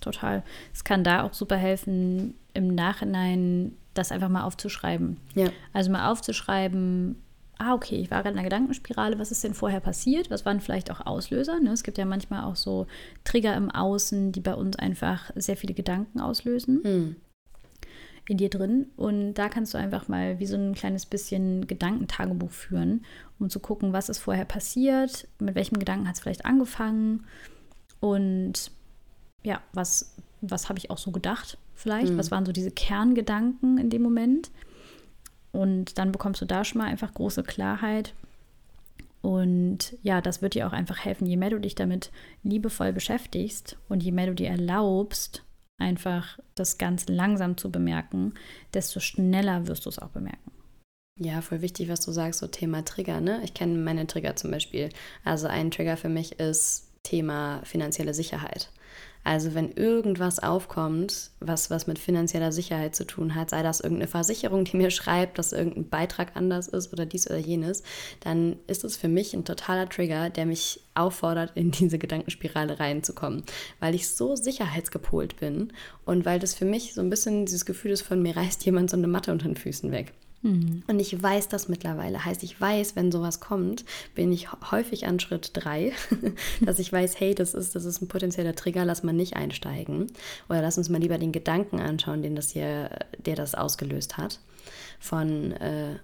A: Total. Es kann da auch super helfen, im Nachhinein das einfach mal aufzuschreiben.
B: Ja.
A: Also mal aufzuschreiben, ah, okay, ich war gerade in einer Gedankenspirale, was ist denn vorher passiert? Was waren vielleicht auch Auslöser? Ne? Es gibt ja manchmal auch so Trigger im Außen, die bei uns einfach sehr viele Gedanken auslösen. Hm. In dir drin. Und da kannst du einfach mal wie so ein kleines bisschen Gedankentagebuch führen, um zu gucken, was ist vorher passiert, mit welchem Gedanken hat es vielleicht angefangen und ja, was, was habe ich auch so gedacht vielleicht? Hm. Was waren so diese Kerngedanken in dem Moment? Und dann bekommst du da schon mal einfach große Klarheit. Und ja, das wird dir auch einfach helfen, je mehr du dich damit liebevoll beschäftigst und je mehr du dir erlaubst, einfach das ganz langsam zu bemerken, desto schneller wirst du es auch bemerken.
B: Ja, voll wichtig, was du sagst, so Thema Trigger, ne? Ich kenne meine Trigger zum Beispiel. Also ein Trigger für mich ist Thema finanzielle Sicherheit. Also wenn irgendwas aufkommt, was was mit finanzieller Sicherheit zu tun hat, sei das irgendeine Versicherung, die mir schreibt, dass irgendein Beitrag anders ist oder dies oder jenes, dann ist es für mich ein totaler Trigger, der mich auffordert, in diese Gedankenspirale reinzukommen, weil ich so sicherheitsgepolt bin und weil das für mich so ein bisschen dieses Gefühl ist von mir reißt jemand so eine Matte unter den Füßen weg. Mhm. Und ich weiß das mittlerweile. Heißt, ich weiß, wenn sowas kommt, bin ich häufig an Schritt drei, dass ich weiß, hey, das ist, das ist ein potenzieller Trigger, lass mal nicht einsteigen. Oder lass uns mal lieber den Gedanken anschauen, den das hier, der das ausgelöst hat. Von äh,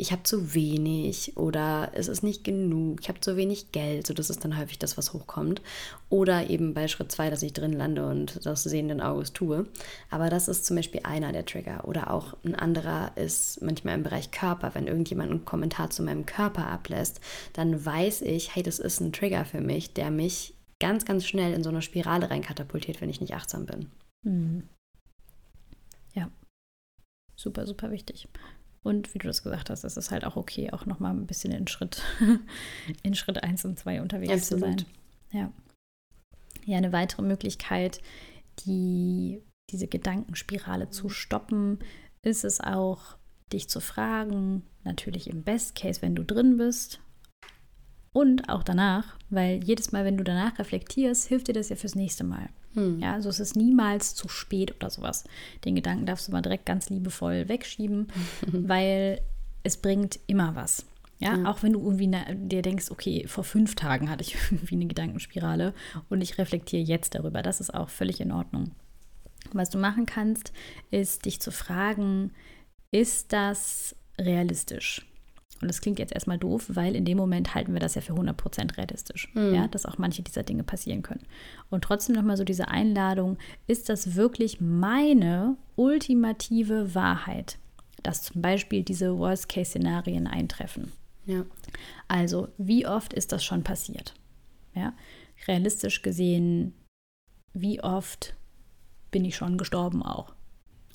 B: ich habe zu wenig oder es ist nicht genug, ich habe zu wenig Geld, so das ist dann häufig das, was hochkommt. Oder eben bei Schritt zwei, dass ich drin lande und das sehenden Auges tue. Aber das ist zum Beispiel einer der Trigger. Oder auch ein anderer ist manchmal im Bereich Körper. Wenn irgendjemand einen Kommentar zu meinem Körper ablässt, dann weiß ich, hey, das ist ein Trigger für mich, der mich ganz, ganz schnell in so eine Spirale reinkatapultiert, wenn ich nicht achtsam bin. Mhm.
A: Ja, super, super wichtig. Und wie du das gesagt hast, es ist halt auch okay, auch nochmal ein bisschen in Schritt, in Schritt 1 und 2 unterwegs Absolut. zu sein. Ja. Ja, eine weitere Möglichkeit, die, diese Gedankenspirale zu stoppen, ist es auch, dich zu fragen, natürlich im Best Case, wenn du drin bist, und auch danach, weil jedes Mal, wenn du danach reflektierst, hilft dir das ja fürs nächste Mal. Hm. Ja, also es ist niemals zu spät oder sowas. Den Gedanken darfst du mal direkt ganz liebevoll wegschieben, weil es bringt immer was. Ja, ja, auch wenn du irgendwie dir denkst, okay, vor fünf Tagen hatte ich irgendwie eine Gedankenspirale und ich reflektiere jetzt darüber. Das ist auch völlig in Ordnung. Was du machen kannst, ist dich zu fragen, ist das realistisch? Und das klingt jetzt erstmal doof, weil in dem Moment halten wir das ja für 100% realistisch, mhm. ja, dass auch manche dieser Dinge passieren können. Und trotzdem nochmal so diese Einladung, ist das wirklich meine ultimative Wahrheit, dass zum Beispiel diese Worst-Case-Szenarien eintreffen? Ja. Also, wie oft ist das schon passiert? Ja, realistisch gesehen, wie oft bin ich schon gestorben auch?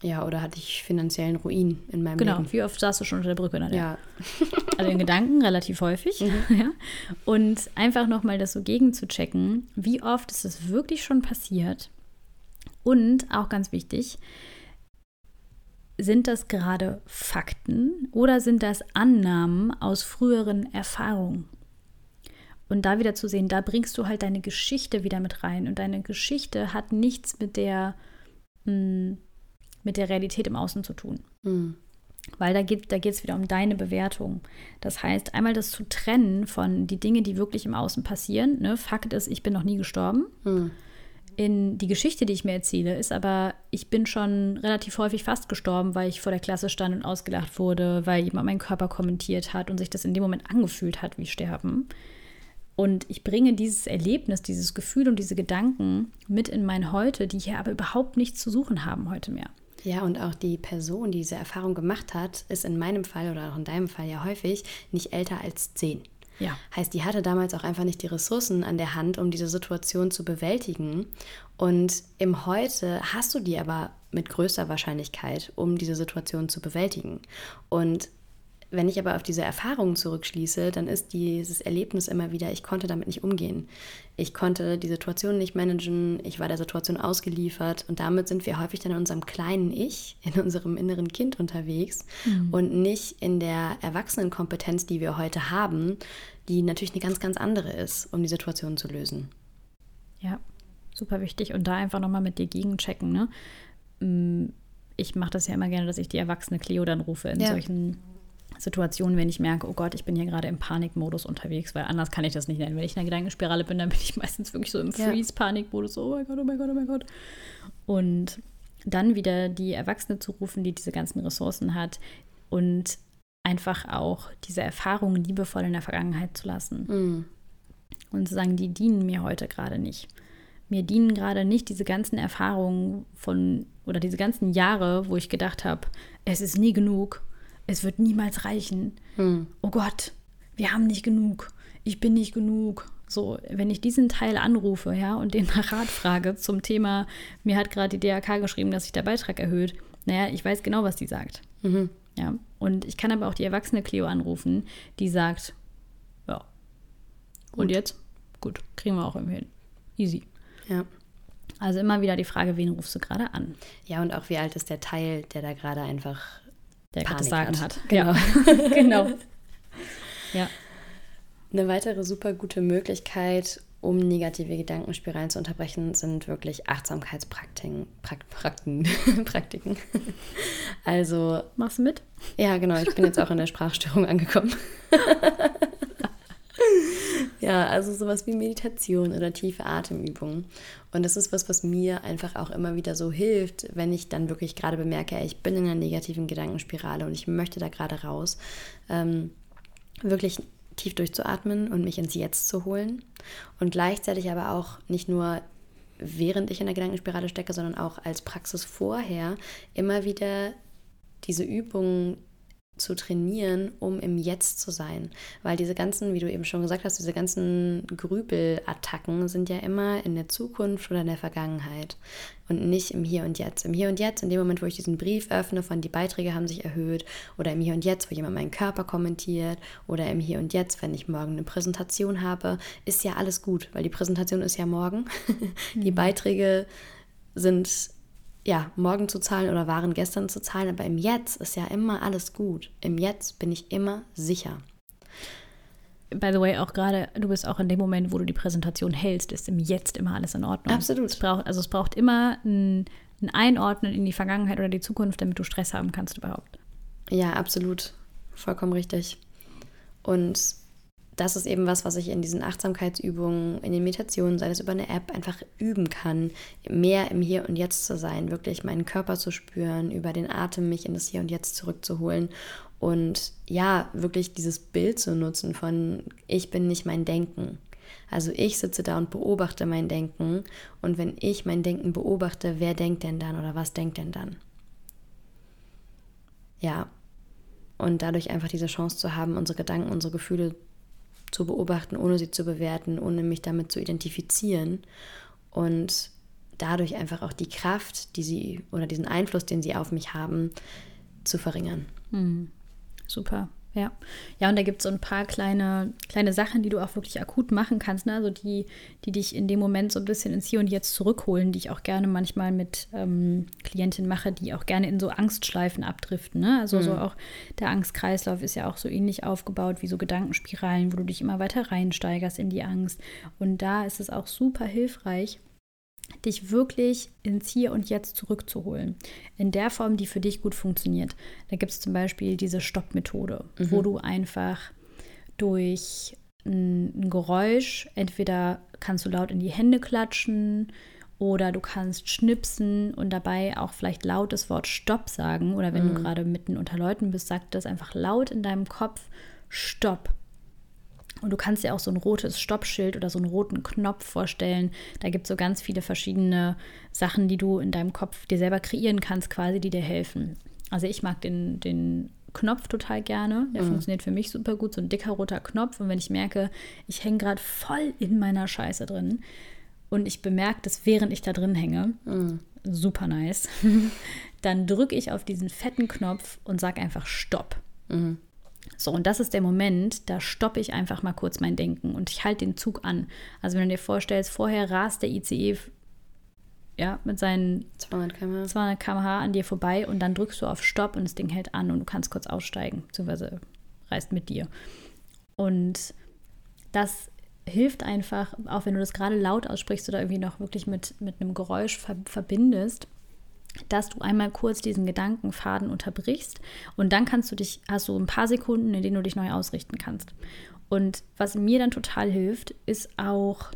B: Ja, oder hatte ich finanziellen Ruin in meinem
A: genau.
B: Leben?
A: Genau, wie oft saßt du schon unter der Brücke? Nadja? Ja. also in Gedanken relativ häufig. Mhm. Ja. Und einfach nochmal das so gegen zu checken, wie oft ist es wirklich schon passiert? Und auch ganz wichtig, sind das gerade Fakten oder sind das Annahmen aus früheren Erfahrungen? Und da wieder zu sehen, da bringst du halt deine Geschichte wieder mit rein. Und deine Geschichte hat nichts mit der mh, hm, mit der Realität im Außen zu tun. Mhm. Weil da geht da es wieder um deine Bewertung. Das heißt, einmal das zu trennen von die Dinge, die wirklich im Außen passieren. Ne? Fakt ist, ich bin noch nie gestorben. Mhm. In die Geschichte, die ich mir erzähle, ist aber, ich bin schon relativ häufig fast gestorben, weil ich vor der Klasse stand und ausgelacht wurde, weil jemand meinen Körper kommentiert hat und sich das in dem Moment angefühlt hat wie Sterben. Und ich bringe dieses Erlebnis, dieses Gefühl und diese Gedanken mit in mein Heute, die hier aber überhaupt nichts zu suchen haben heute mehr.
B: Ja, und auch die Person, die diese Erfahrung gemacht hat, ist in meinem Fall oder auch in deinem Fall ja häufig nicht älter als zehn. Ja. Heißt, die hatte damals auch einfach nicht die Ressourcen an der Hand, um diese Situation zu bewältigen. Und im Heute hast du die aber mit größter Wahrscheinlichkeit, um diese Situation zu bewältigen. Und wenn ich aber auf diese Erfahrungen zurückschließe, dann ist dieses Erlebnis immer wieder, ich konnte damit nicht umgehen. Ich konnte die Situation nicht managen, ich war der Situation ausgeliefert und damit sind wir häufig dann in unserem kleinen Ich, in unserem inneren Kind unterwegs mhm. und nicht in der Erwachsenenkompetenz, die wir heute haben, die natürlich eine ganz, ganz andere ist, um die Situation zu lösen.
A: Ja, super wichtig und da einfach nochmal mit dir gegenchecken. Ne? Mm, ich mache das ja immer gerne, dass ich die erwachsene Cleo dann rufe in ja. solchen Situationen, wenn ich merke, oh Gott, ich bin hier gerade im Panikmodus unterwegs, weil anders kann ich das nicht nennen. Wenn ich in einer Gedankenspirale bin, dann bin ich meistens wirklich so im Freeze-Panikmodus, oh mein Gott, oh mein Gott, oh mein Gott. Und dann wieder die Erwachsene zu rufen, die diese ganzen Ressourcen hat und einfach auch diese Erfahrungen liebevoll in der Vergangenheit zu lassen. Mm. Und zu sagen, die dienen mir heute gerade nicht. Mir dienen gerade nicht diese ganzen Erfahrungen von oder diese ganzen Jahre, wo ich gedacht habe, es ist nie genug es wird niemals reichen. Hm. Oh Gott, wir haben nicht genug. Ich bin nicht genug. So, wenn ich diesen Teil anrufe, ja, und den nach Rat frage zum Thema, mir hat gerade die DRK geschrieben, dass sich der Beitrag erhöht. Naja, ich weiß genau, was die sagt. Mhm. Ja, und ich kann aber auch die erwachsene Cleo anrufen, die sagt, ja. Gut. Und jetzt? Gut, kriegen wir auch irgendwie hin. Easy. Ja. Also immer wieder die Frage, wen rufst du gerade an?
B: Ja, und auch wie alt ist der Teil, der da gerade einfach
A: der Panik Sagen hat.
B: Genau. Ja. genau. ja. Eine weitere super gute Möglichkeit, um negative Gedankenspiralen zu unterbrechen, sind wirklich Achtsamkeitspraktiken. Prakt, Prakten, Praktiken. Also.
A: Machst du mit?
B: Ja, genau. Ich bin jetzt auch in der Sprachstörung angekommen. Ja, also sowas wie Meditation oder tiefe Atemübungen. Und das ist was, was mir einfach auch immer wieder so hilft, wenn ich dann wirklich gerade bemerke, ich bin in einer negativen Gedankenspirale und ich möchte da gerade raus. Ähm, wirklich tief durchzuatmen und mich ins Jetzt zu holen. Und gleichzeitig aber auch nicht nur während ich in der Gedankenspirale stecke, sondern auch als Praxis vorher immer wieder diese Übungen zu trainieren, um im Jetzt zu sein. Weil diese ganzen, wie du eben schon gesagt hast, diese ganzen Grübelattacken sind ja immer in der Zukunft oder in der Vergangenheit und nicht im Hier und Jetzt. Im Hier und Jetzt, in dem Moment, wo ich diesen Brief öffne, von die Beiträge haben sich erhöht oder im Hier und Jetzt, wo jemand meinen Körper kommentiert oder im Hier und Jetzt, wenn ich morgen eine Präsentation habe, ist ja alles gut, weil die Präsentation ist ja morgen. die mhm. Beiträge sind ja, morgen zu zahlen oder waren gestern zu zahlen, aber im Jetzt ist ja immer alles gut. Im Jetzt bin ich immer sicher.
A: By the way, auch gerade, du bist auch in dem Moment, wo du die Präsentation hältst, ist im Jetzt immer alles in Ordnung.
B: Absolut.
A: Es braucht, also es braucht immer ein, ein Einordnen in die Vergangenheit oder die Zukunft, damit du Stress haben kannst überhaupt.
B: Ja, absolut. Vollkommen richtig. Und das ist eben was, was ich in diesen Achtsamkeitsübungen, in den Meditationen, sei es über eine App, einfach üben kann, mehr im Hier und Jetzt zu sein, wirklich meinen Körper zu spüren, über den Atem mich in das Hier und Jetzt zurückzuholen und ja, wirklich dieses Bild zu nutzen von ich bin nicht mein Denken. Also ich sitze da und beobachte mein Denken und wenn ich mein Denken beobachte, wer denkt denn dann oder was denkt denn dann? Ja, und dadurch einfach diese Chance zu haben, unsere Gedanken, unsere Gefühle zu beobachten, ohne sie zu bewerten, ohne mich damit zu identifizieren und dadurch einfach auch die Kraft, die sie oder diesen Einfluss, den sie auf mich haben, zu verringern.
A: Hm. Super. Ja, ja, und da gibt es so ein paar kleine, kleine Sachen, die du auch wirklich akut machen kannst, ne? also die, die dich in dem Moment so ein bisschen ins Hier und Jetzt zurückholen, die ich auch gerne manchmal mit ähm, Klientinnen mache, die auch gerne in so Angstschleifen abdriften. Ne? Also mhm. so auch der Angstkreislauf ist ja auch so ähnlich aufgebaut wie so Gedankenspiralen, wo du dich immer weiter reinsteigerst in die Angst. Und da ist es auch super hilfreich, dich wirklich ins Hier und Jetzt zurückzuholen. In der Form, die für dich gut funktioniert. Da gibt es zum Beispiel diese Stopp-Methode, mhm. wo du einfach durch ein Geräusch, entweder kannst du laut in die Hände klatschen oder du kannst schnipsen und dabei auch vielleicht laut das Wort Stopp sagen. Oder wenn mhm. du gerade mitten unter Leuten bist, sag das einfach laut in deinem Kopf Stopp. Und du kannst dir auch so ein rotes Stoppschild oder so einen roten Knopf vorstellen. Da gibt es so ganz viele verschiedene Sachen, die du in deinem Kopf dir selber kreieren kannst, quasi, die dir helfen. Also ich mag den, den Knopf total gerne. Der mhm. funktioniert für mich super gut. So ein dicker roter Knopf. Und wenn ich merke, ich hänge gerade voll in meiner Scheiße drin und ich bemerke das, während ich da drin hänge, mhm. super nice, dann drücke ich auf diesen fetten Knopf und sage einfach Stopp. Mhm. So, und das ist der Moment, da stoppe ich einfach mal kurz mein Denken und ich halte den Zug an. Also wenn du dir vorstellst, vorher rast der ICE ja, mit seinen 200 km/h. 200 km/h an dir vorbei und dann drückst du auf Stopp und das Ding hält an und du kannst kurz aussteigen, beziehungsweise reist mit dir. Und das hilft einfach, auch wenn du das gerade laut aussprichst oder irgendwie noch wirklich mit, mit einem Geräusch verbindest, dass du einmal kurz diesen Gedankenfaden unterbrichst und dann kannst du dich, hast du ein paar Sekunden, in denen du dich neu ausrichten kannst. Und was mir dann total hilft, ist auch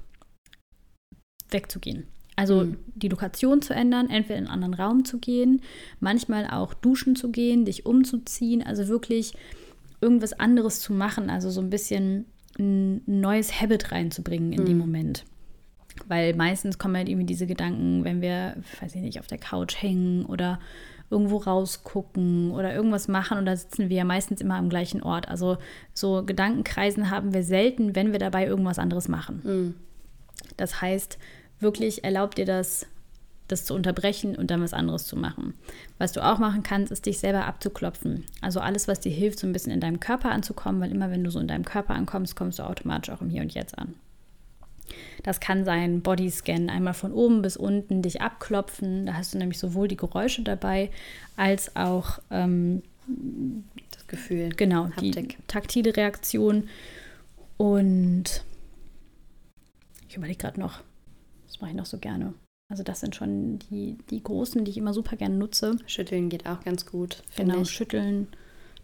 A: wegzugehen. Also mhm. die Lokation zu ändern, entweder in einen anderen Raum zu gehen, manchmal auch duschen zu gehen, dich umzuziehen, also wirklich irgendwas anderes zu machen, also so ein bisschen ein neues Habit reinzubringen in mhm. dem Moment. Weil meistens kommen halt irgendwie diese Gedanken, wenn wir, weiß ich nicht, auf der Couch hängen oder irgendwo rausgucken oder irgendwas machen und da sitzen wir ja meistens immer am gleichen Ort. Also so Gedankenkreisen haben wir selten, wenn wir dabei irgendwas anderes machen. Mhm. Das heißt, wirklich erlaubt dir das, das zu unterbrechen und dann was anderes zu machen. Was du auch machen kannst, ist dich selber abzuklopfen. Also alles, was dir hilft, so ein bisschen in deinem Körper anzukommen, weil immer wenn du so in deinem Körper ankommst, kommst du automatisch auch im Hier und Jetzt an. Das kann sein Bodyscan, einmal von oben bis unten dich abklopfen. Da hast du nämlich sowohl die Geräusche dabei als auch ähm,
B: das Gefühl.
A: Genau, Haptik. die taktile Reaktion. Und ich überlege gerade noch, das mache ich noch so gerne. Also das sind schon die, die großen, die ich immer super gerne nutze.
B: Schütteln geht auch ganz gut.
A: Genau, ich. schütteln.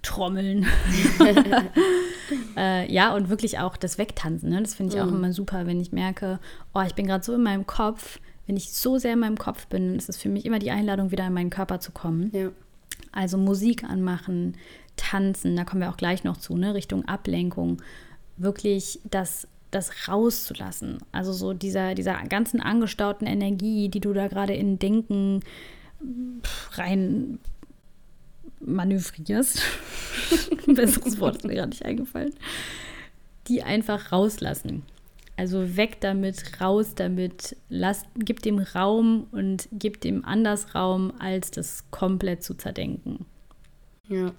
A: Trommeln. äh, ja, und wirklich auch das Wegtanzen. Ne? Das finde ich mhm. auch immer super, wenn ich merke, oh, ich bin gerade so in meinem Kopf. Wenn ich so sehr in meinem Kopf bin, ist es für mich immer die Einladung, wieder in meinen Körper zu kommen. Ja. Also Musik anmachen, tanzen, da kommen wir auch gleich noch zu, ne? Richtung Ablenkung. Wirklich das, das rauszulassen. Also so dieser, dieser ganzen angestauten Energie, die du da gerade in Denken rein manövrierst, besseres Wort ist mir gerade nicht eingefallen, die einfach rauslassen. Also weg damit, raus damit, lass, gib dem Raum und gib dem anders Raum, als das komplett zu zerdenken.
B: Ja,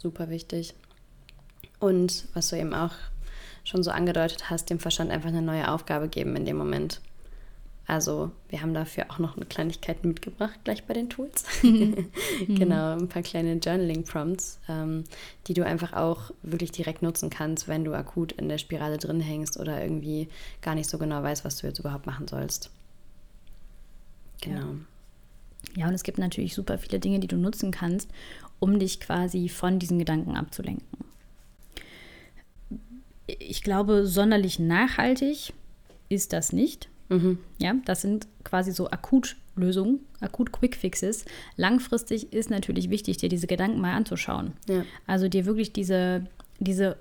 B: super wichtig. Und was du eben auch schon so angedeutet hast, dem Verstand einfach eine neue Aufgabe geben in dem Moment. Also wir haben dafür auch noch eine Kleinigkeit mitgebracht, gleich bei den Tools.
A: Mhm.
B: genau, ein paar kleine Journaling-Prompts, ähm, die du einfach auch wirklich direkt nutzen kannst, wenn du akut in der Spirale drin hängst oder irgendwie gar nicht so genau weißt, was du jetzt überhaupt machen sollst.
A: Genau. Ja. ja, und es gibt natürlich super viele Dinge, die du nutzen kannst, um dich quasi von diesen Gedanken abzulenken. Ich glaube, sonderlich nachhaltig ist das nicht. Mhm. Ja, das sind quasi so Akutlösungen, Akut-Quick-Fixes. Langfristig ist natürlich wichtig, dir diese Gedanken mal anzuschauen. Ja. Also dir wirklich diese, diese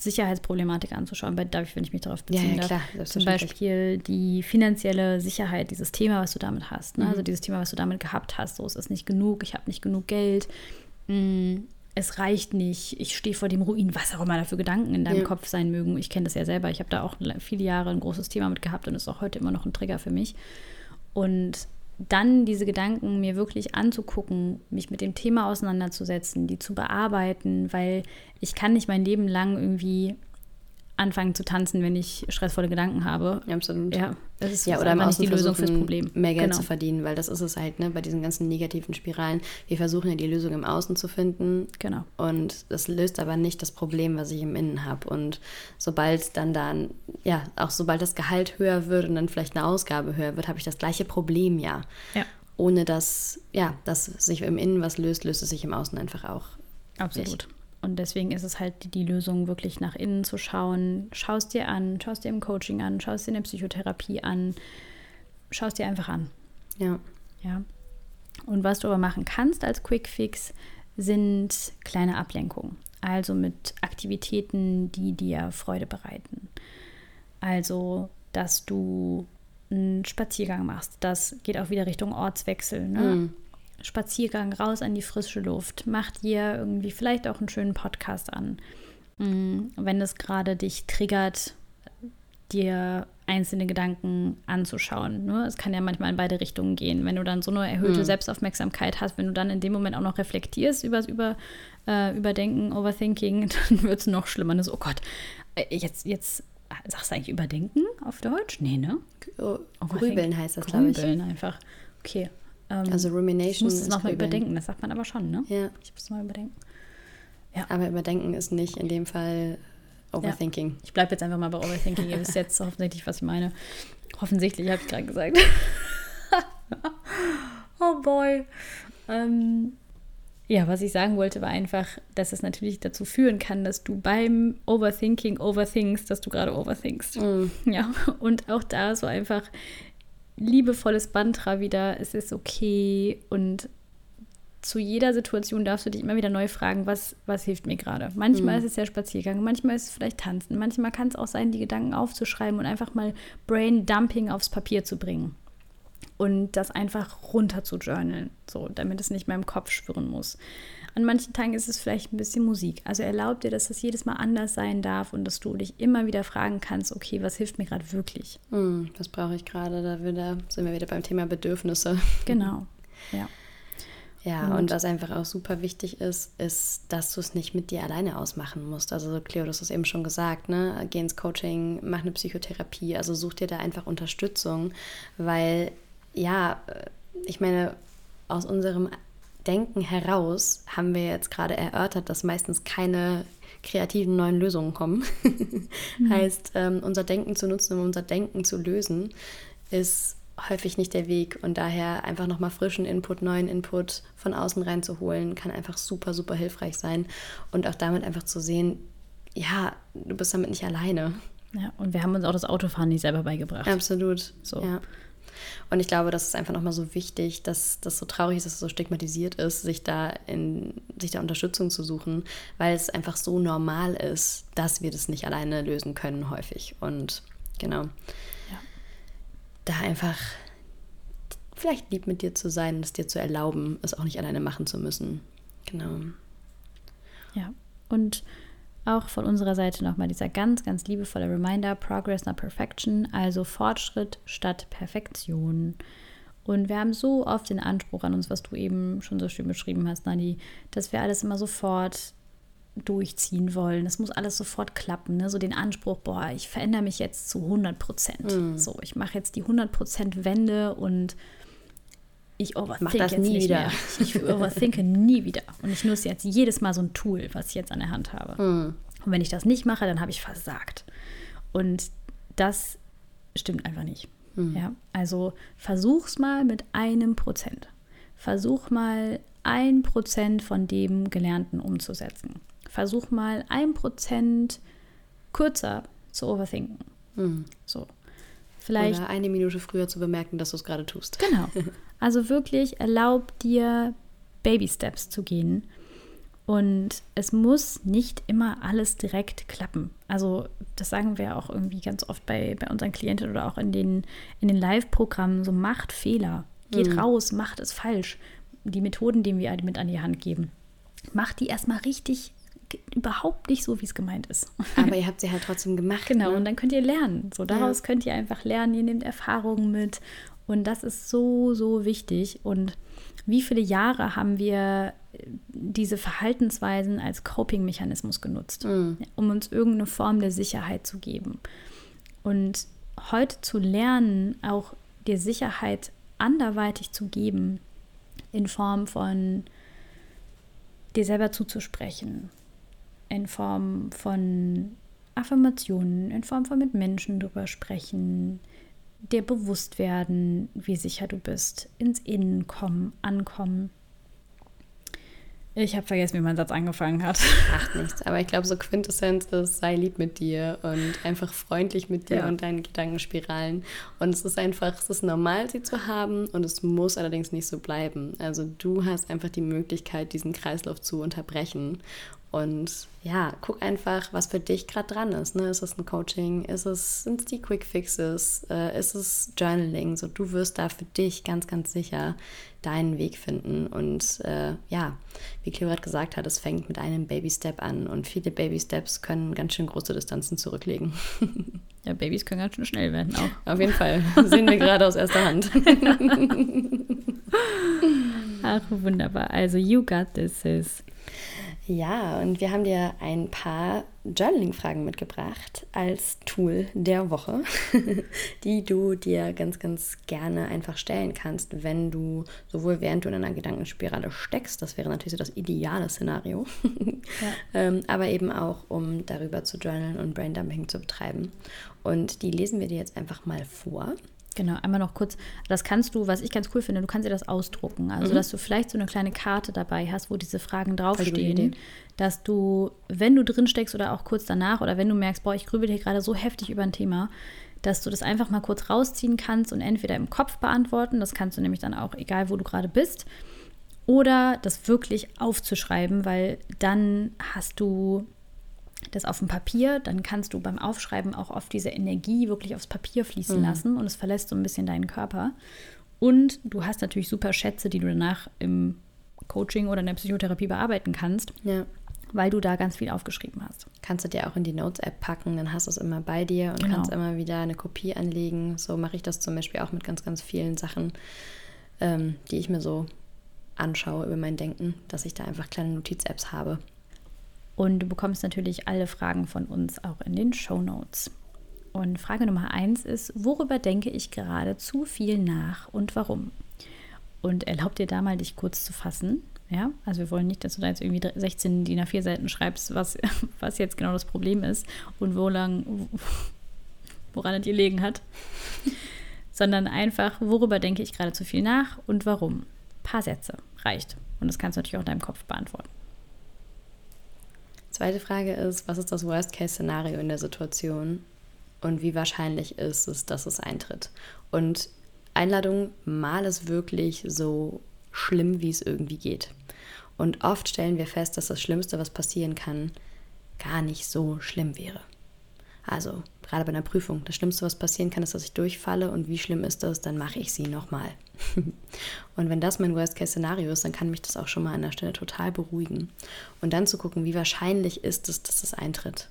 A: Sicherheitsproblematik anzuschauen. Darf ich, wenn ich mich darauf beziehen ja, ja, klar, darf. Zum Beispiel die finanzielle Sicherheit, dieses Thema, was du damit hast. Ne? Also mhm. Also dieses Thema, was du damit gehabt hast. So, es ist nicht genug, ich habe nicht genug Geld. Mm, es reicht nicht, ich stehe vor dem Ruin, was auch immer da für Gedanken in deinem ja. Kopf sein mögen. Ich kenne das ja selber. Ich habe da auch viele Jahre ein großes Thema mit gehabt und ist auch heute immer noch ein Trigger für mich. Und dann diese Gedanken mir wirklich anzugucken, mich mit dem Thema auseinanderzusetzen, die zu bearbeiten, weil ich kann nicht mein Leben lang irgendwie anfangen zu tanzen, wenn ich stressvolle Gedanken habe.
B: Ja, absolut.
A: Ja, das ist
B: ja, oder nicht die Lösung fürs Problem. Mehr Geld genau. zu verdienen, weil das ist es halt, ne, bei diesen ganzen negativen Spiralen. Wir versuchen ja die Lösung im Außen zu finden.
A: Genau.
B: Und das löst aber nicht das Problem, was ich im Innen habe. Und sobald dann dann, ja, auch sobald das Gehalt höher wird und dann vielleicht eine Ausgabe höher wird, habe ich das gleiche Problem ja.
A: Ja.
B: Ohne dass, ja, dass sich im Innen was löst, löst es sich im Außen einfach auch.
A: Absolut. Nicht. Und deswegen ist es halt die Lösung, wirklich nach innen zu schauen. Schau es dir an, schau es dir im Coaching an, schau es dir in der Psychotherapie an. Schau es dir einfach an.
B: Ja.
A: Ja. Und was du aber machen kannst als Quick Fix, sind kleine Ablenkungen. Also mit Aktivitäten, die dir Freude bereiten. Also, dass du einen Spaziergang machst. Das geht auch wieder Richtung Ortswechsel. Ne? Mm. Spaziergang raus an die frische Luft. Mach dir irgendwie vielleicht auch einen schönen Podcast an. Mm, wenn es gerade dich triggert, dir einzelne Gedanken anzuschauen. Ne? Es kann ja manchmal in beide Richtungen gehen. Wenn du dann so eine erhöhte mhm. Selbstaufmerksamkeit hast, wenn du dann in dem Moment auch noch reflektierst über das über, äh, Überdenken, Overthinking, dann wird es noch schlimmer. Das, oh Gott, äh, jetzt, jetzt sagst du eigentlich Überdenken auf Deutsch? Nee, ne?
B: Grübeln heißt das, glaube ich.
A: Grübeln einfach. Okay,
B: ähm, also Rumination.
A: Ich muss es nochmal überdenken, das sagt man aber schon, ne?
B: Ja.
A: Ich muss es mal überdenken.
B: Ja. Aber überdenken ist nicht in dem Fall Overthinking.
A: Ja. Ich bleibe jetzt einfach mal bei Overthinking. Ihr wisst jetzt offensichtlich, was ich meine. Offensichtlich habe ich gerade gesagt. oh boy. Ähm, ja, was ich sagen wollte, war einfach, dass es natürlich dazu führen kann, dass du beim Overthinking overthinkst, dass du gerade overthinkst. Mm. Ja, und auch da so einfach liebevolles Mantra wieder, es ist okay und zu jeder Situation darfst du dich immer wieder neu fragen, was, was hilft mir gerade. Manchmal mhm. ist es ja Spaziergang, manchmal ist es vielleicht Tanzen, manchmal kann es auch sein, die Gedanken aufzuschreiben und einfach mal Brain Dumping aufs Papier zu bringen. Und das einfach runter zu journalen, so, damit es nicht mehr im Kopf schwirren muss. An manchen Tagen ist es vielleicht ein bisschen Musik. Also erlaub dir, dass das jedes Mal anders sein darf und dass du dich immer wieder fragen kannst, okay, was hilft mir gerade wirklich?
B: Hm, was brauche ich gerade? Da wieder, sind wir wieder beim Thema Bedürfnisse.
A: Genau, ja.
B: Ja, und, und, was einfach auch super wichtig ist, ist, dass du es nicht mit dir alleine ausmachen musst. Also Cleo, du hast es eben schon gesagt, ne? Geh ins Coaching, mach eine Psychotherapie, also such dir da einfach Unterstützung, weil ja, ich meine, aus unserem Denken heraus haben wir jetzt gerade erörtert, dass meistens keine kreativen neuen Lösungen kommen. mhm. Heißt, ähm, unser Denken zu nutzen, um unser Denken zu lösen, ist häufig nicht der Weg. Und daher einfach nochmal frischen Input, neuen Input von außen reinzuholen, kann einfach super, super hilfreich sein. Und auch damit einfach zu sehen, ja, du bist damit nicht alleine.
A: Ja, und wir haben uns auch das Autofahren nicht selber beigebracht.
B: Absolut. So. Ja. Und ich glaube, das ist einfach nochmal so wichtig, dass das so traurig ist, dass es so stigmatisiert ist, sich da in sich da Unterstützung zu suchen, weil es einfach so normal ist, dass wir das nicht alleine lösen können, häufig. Und genau. Ja. Da einfach vielleicht lieb mit dir zu sein, es dir zu erlauben, es auch nicht alleine machen zu müssen. Genau.
A: Ja. Und auch von unserer Seite nochmal dieser ganz, ganz liebevolle Reminder, Progress not Perfection, also Fortschritt statt Perfektion. Und wir haben so oft den Anspruch an uns, was du eben schon so schön beschrieben hast, Nani, dass wir alles immer sofort durchziehen wollen. Das muss alles sofort klappen. Ne? So den Anspruch, boah, ich verändere mich jetzt zu 100 Prozent. Mm. So, ich mache jetzt die 100 Prozent Wende und ich overthink
B: das jetzt nie
A: nicht
B: wieder.
A: mehr. Ich overthinke nie wieder. Und ich nutze jetzt jedes Mal so ein Tool, was ich jetzt an der Hand habe.
B: Mm.
A: Und wenn ich das nicht mache, dann habe ich versagt. Und das stimmt einfach nicht.
B: Mm.
A: Ja, also versuch's mal mit einem Prozent. Versuch mal ein Prozent von dem Gelernten umzusetzen. Versuch mal ein Prozent kürzer zu overthinken.
B: Mm.
A: So. Vielleicht.
B: Oder eine Minute früher zu bemerken, dass du es gerade tust.
A: Genau. Also wirklich erlaub dir, Baby Steps zu gehen. Und es muss nicht immer alles direkt klappen. Also das sagen wir auch irgendwie ganz oft bei, bei unseren Klienten oder auch in den, in den Live-Programmen. So macht Fehler. Geht
B: Mhm.
A: raus, macht es falsch. Die Methoden, die wir mit an die Hand geben. Macht die erstmal richtig, überhaupt nicht so, wie es gemeint ist.
B: Aber ihr habt sie halt trotzdem gemacht.
A: Genau,
B: Ne?
A: und dann könnt ihr lernen. So, daraus könnt ihr einfach lernen, ihr nehmt Erfahrungen mit. Und das ist so, so wichtig. Und wie viele Jahre haben wir diese Verhaltensweisen als Coping-Mechanismus genutzt,
B: Mhm.
A: um uns irgendeine Form der Sicherheit zu geben. Und heute zu lernen, auch dir Sicherheit anderweitig zu geben, in Form von dir selber zuzusprechen, in Form von Affirmationen, in Form von mit Menschen drüber sprechen, dir bewusst werden, wie sicher du bist, ins Innen kommen, ankommen. Ich habe vergessen, wie mein Satz angefangen hat.
B: Macht nichts. Aber ich glaube, so Quintessenz ist, sei lieb mit dir und einfach freundlich mit dir
A: Ja.
B: und deinen Gedankenspiralen. Und es ist einfach, es ist normal, sie zu haben und es muss allerdings nicht so bleiben. Also du hast einfach die Möglichkeit, diesen Kreislauf zu unterbrechen. Und ja, guck einfach, was für dich gerade dran ist. Ne? Ist es ein Coaching? Ist es, sind es die Quick Fixes? Äh, ist es Journaling? So, du wirst da für dich ganz, ganz sicher deinen Weg finden. Und äh, ja, wie Cleo gerade gesagt hat, es fängt mit einem Baby-Step an. Und viele Baby-Steps können ganz schön große Distanzen zurücklegen.
A: Ja, Babys können ganz schön schnell werden auch.
B: Auf jeden Fall. Sehen wir gerade aus erster Hand.
A: Ach, wunderbar. Also, you got this, sis.
B: Ja, und wir haben dir ein paar Journaling-Fragen mitgebracht als Tool der Woche, die du dir ganz, ganz gerne einfach stellen kannst, wenn du sowohl während du in einer Gedankenspirale steckst, das wäre natürlich so das ideale Szenario, ähm, aber eben auch, um darüber zu journalen und Braindumping zu betreiben. Und die lesen wir dir jetzt einfach mal vor.
A: Genau, einmal noch kurz, das kannst du, was ich ganz cool finde, du kannst dir das ausdrucken. Also, dass du vielleicht so eine kleine Karte dabei hast, wo diese Fragen draufstehen, dass du, wenn du drin steckst oder auch kurz danach oder wenn du merkst, boah, ich grübel hier gerade so heftig über ein Thema, dass du das einfach mal kurz rausziehen kannst und entweder im Kopf beantworten, das kannst du nämlich dann auch, egal wo du gerade bist, oder das wirklich aufzuschreiben, weil dann hast du das auf dem Papier, dann kannst du beim Aufschreiben auch oft diese Energie wirklich aufs Papier fließen lassen und es verlässt so ein bisschen deinen Körper. Und du hast natürlich super Schätze, die du danach im Coaching oder in der Psychotherapie bearbeiten kannst,
B: Ja.
A: weil du da ganz viel aufgeschrieben hast.
B: Kannst du dir auch in die Notes-App packen, dann hast du es immer bei dir und
A: Genau.
B: kannst immer wieder eine Kopie anlegen. So mache ich das zum Beispiel auch mit ganz, ganz vielen Sachen, ähm, die ich mir so anschaue über mein Denken, dass ich da einfach kleine Notiz-Apps habe.
A: Und du bekommst natürlich alle Fragen von uns auch in den Show Notes. Und Frage Nummer eins ist, worüber denke ich gerade zu viel nach und warum? Und erlaub dir da mal, dich kurz zu fassen. Ja, also wir wollen nicht, dass du da jetzt irgendwie 16 DIN A4 Seiten schreibst, was, was jetzt genau das Problem ist und wo lang, woran es dir liegen hat. Sondern einfach, worüber denke ich gerade zu viel nach und warum? paar Sätze reicht. Und das kannst du natürlich auch in deinem Kopf beantworten.
B: Zweite Frage ist, was ist das Worst-Case-Szenario in der Situation und wie wahrscheinlich ist es, dass es eintritt? Und Einladung, mal es wirklich so schlimm, wie es irgendwie geht. Und oft stellen wir fest, dass das Schlimmste, was passieren kann, gar nicht so schlimm wäre. Also gerade bei einer Prüfung, das Schlimmste, was passieren kann, ist, dass ich durchfalle und wie schlimm ist das, dann mache ich sie nochmal. und wenn das mein Worst-Case-Szenario ist, dann kann mich das auch schon mal an der Stelle total beruhigen. Und dann zu gucken, wie wahrscheinlich ist es, dass das eintritt.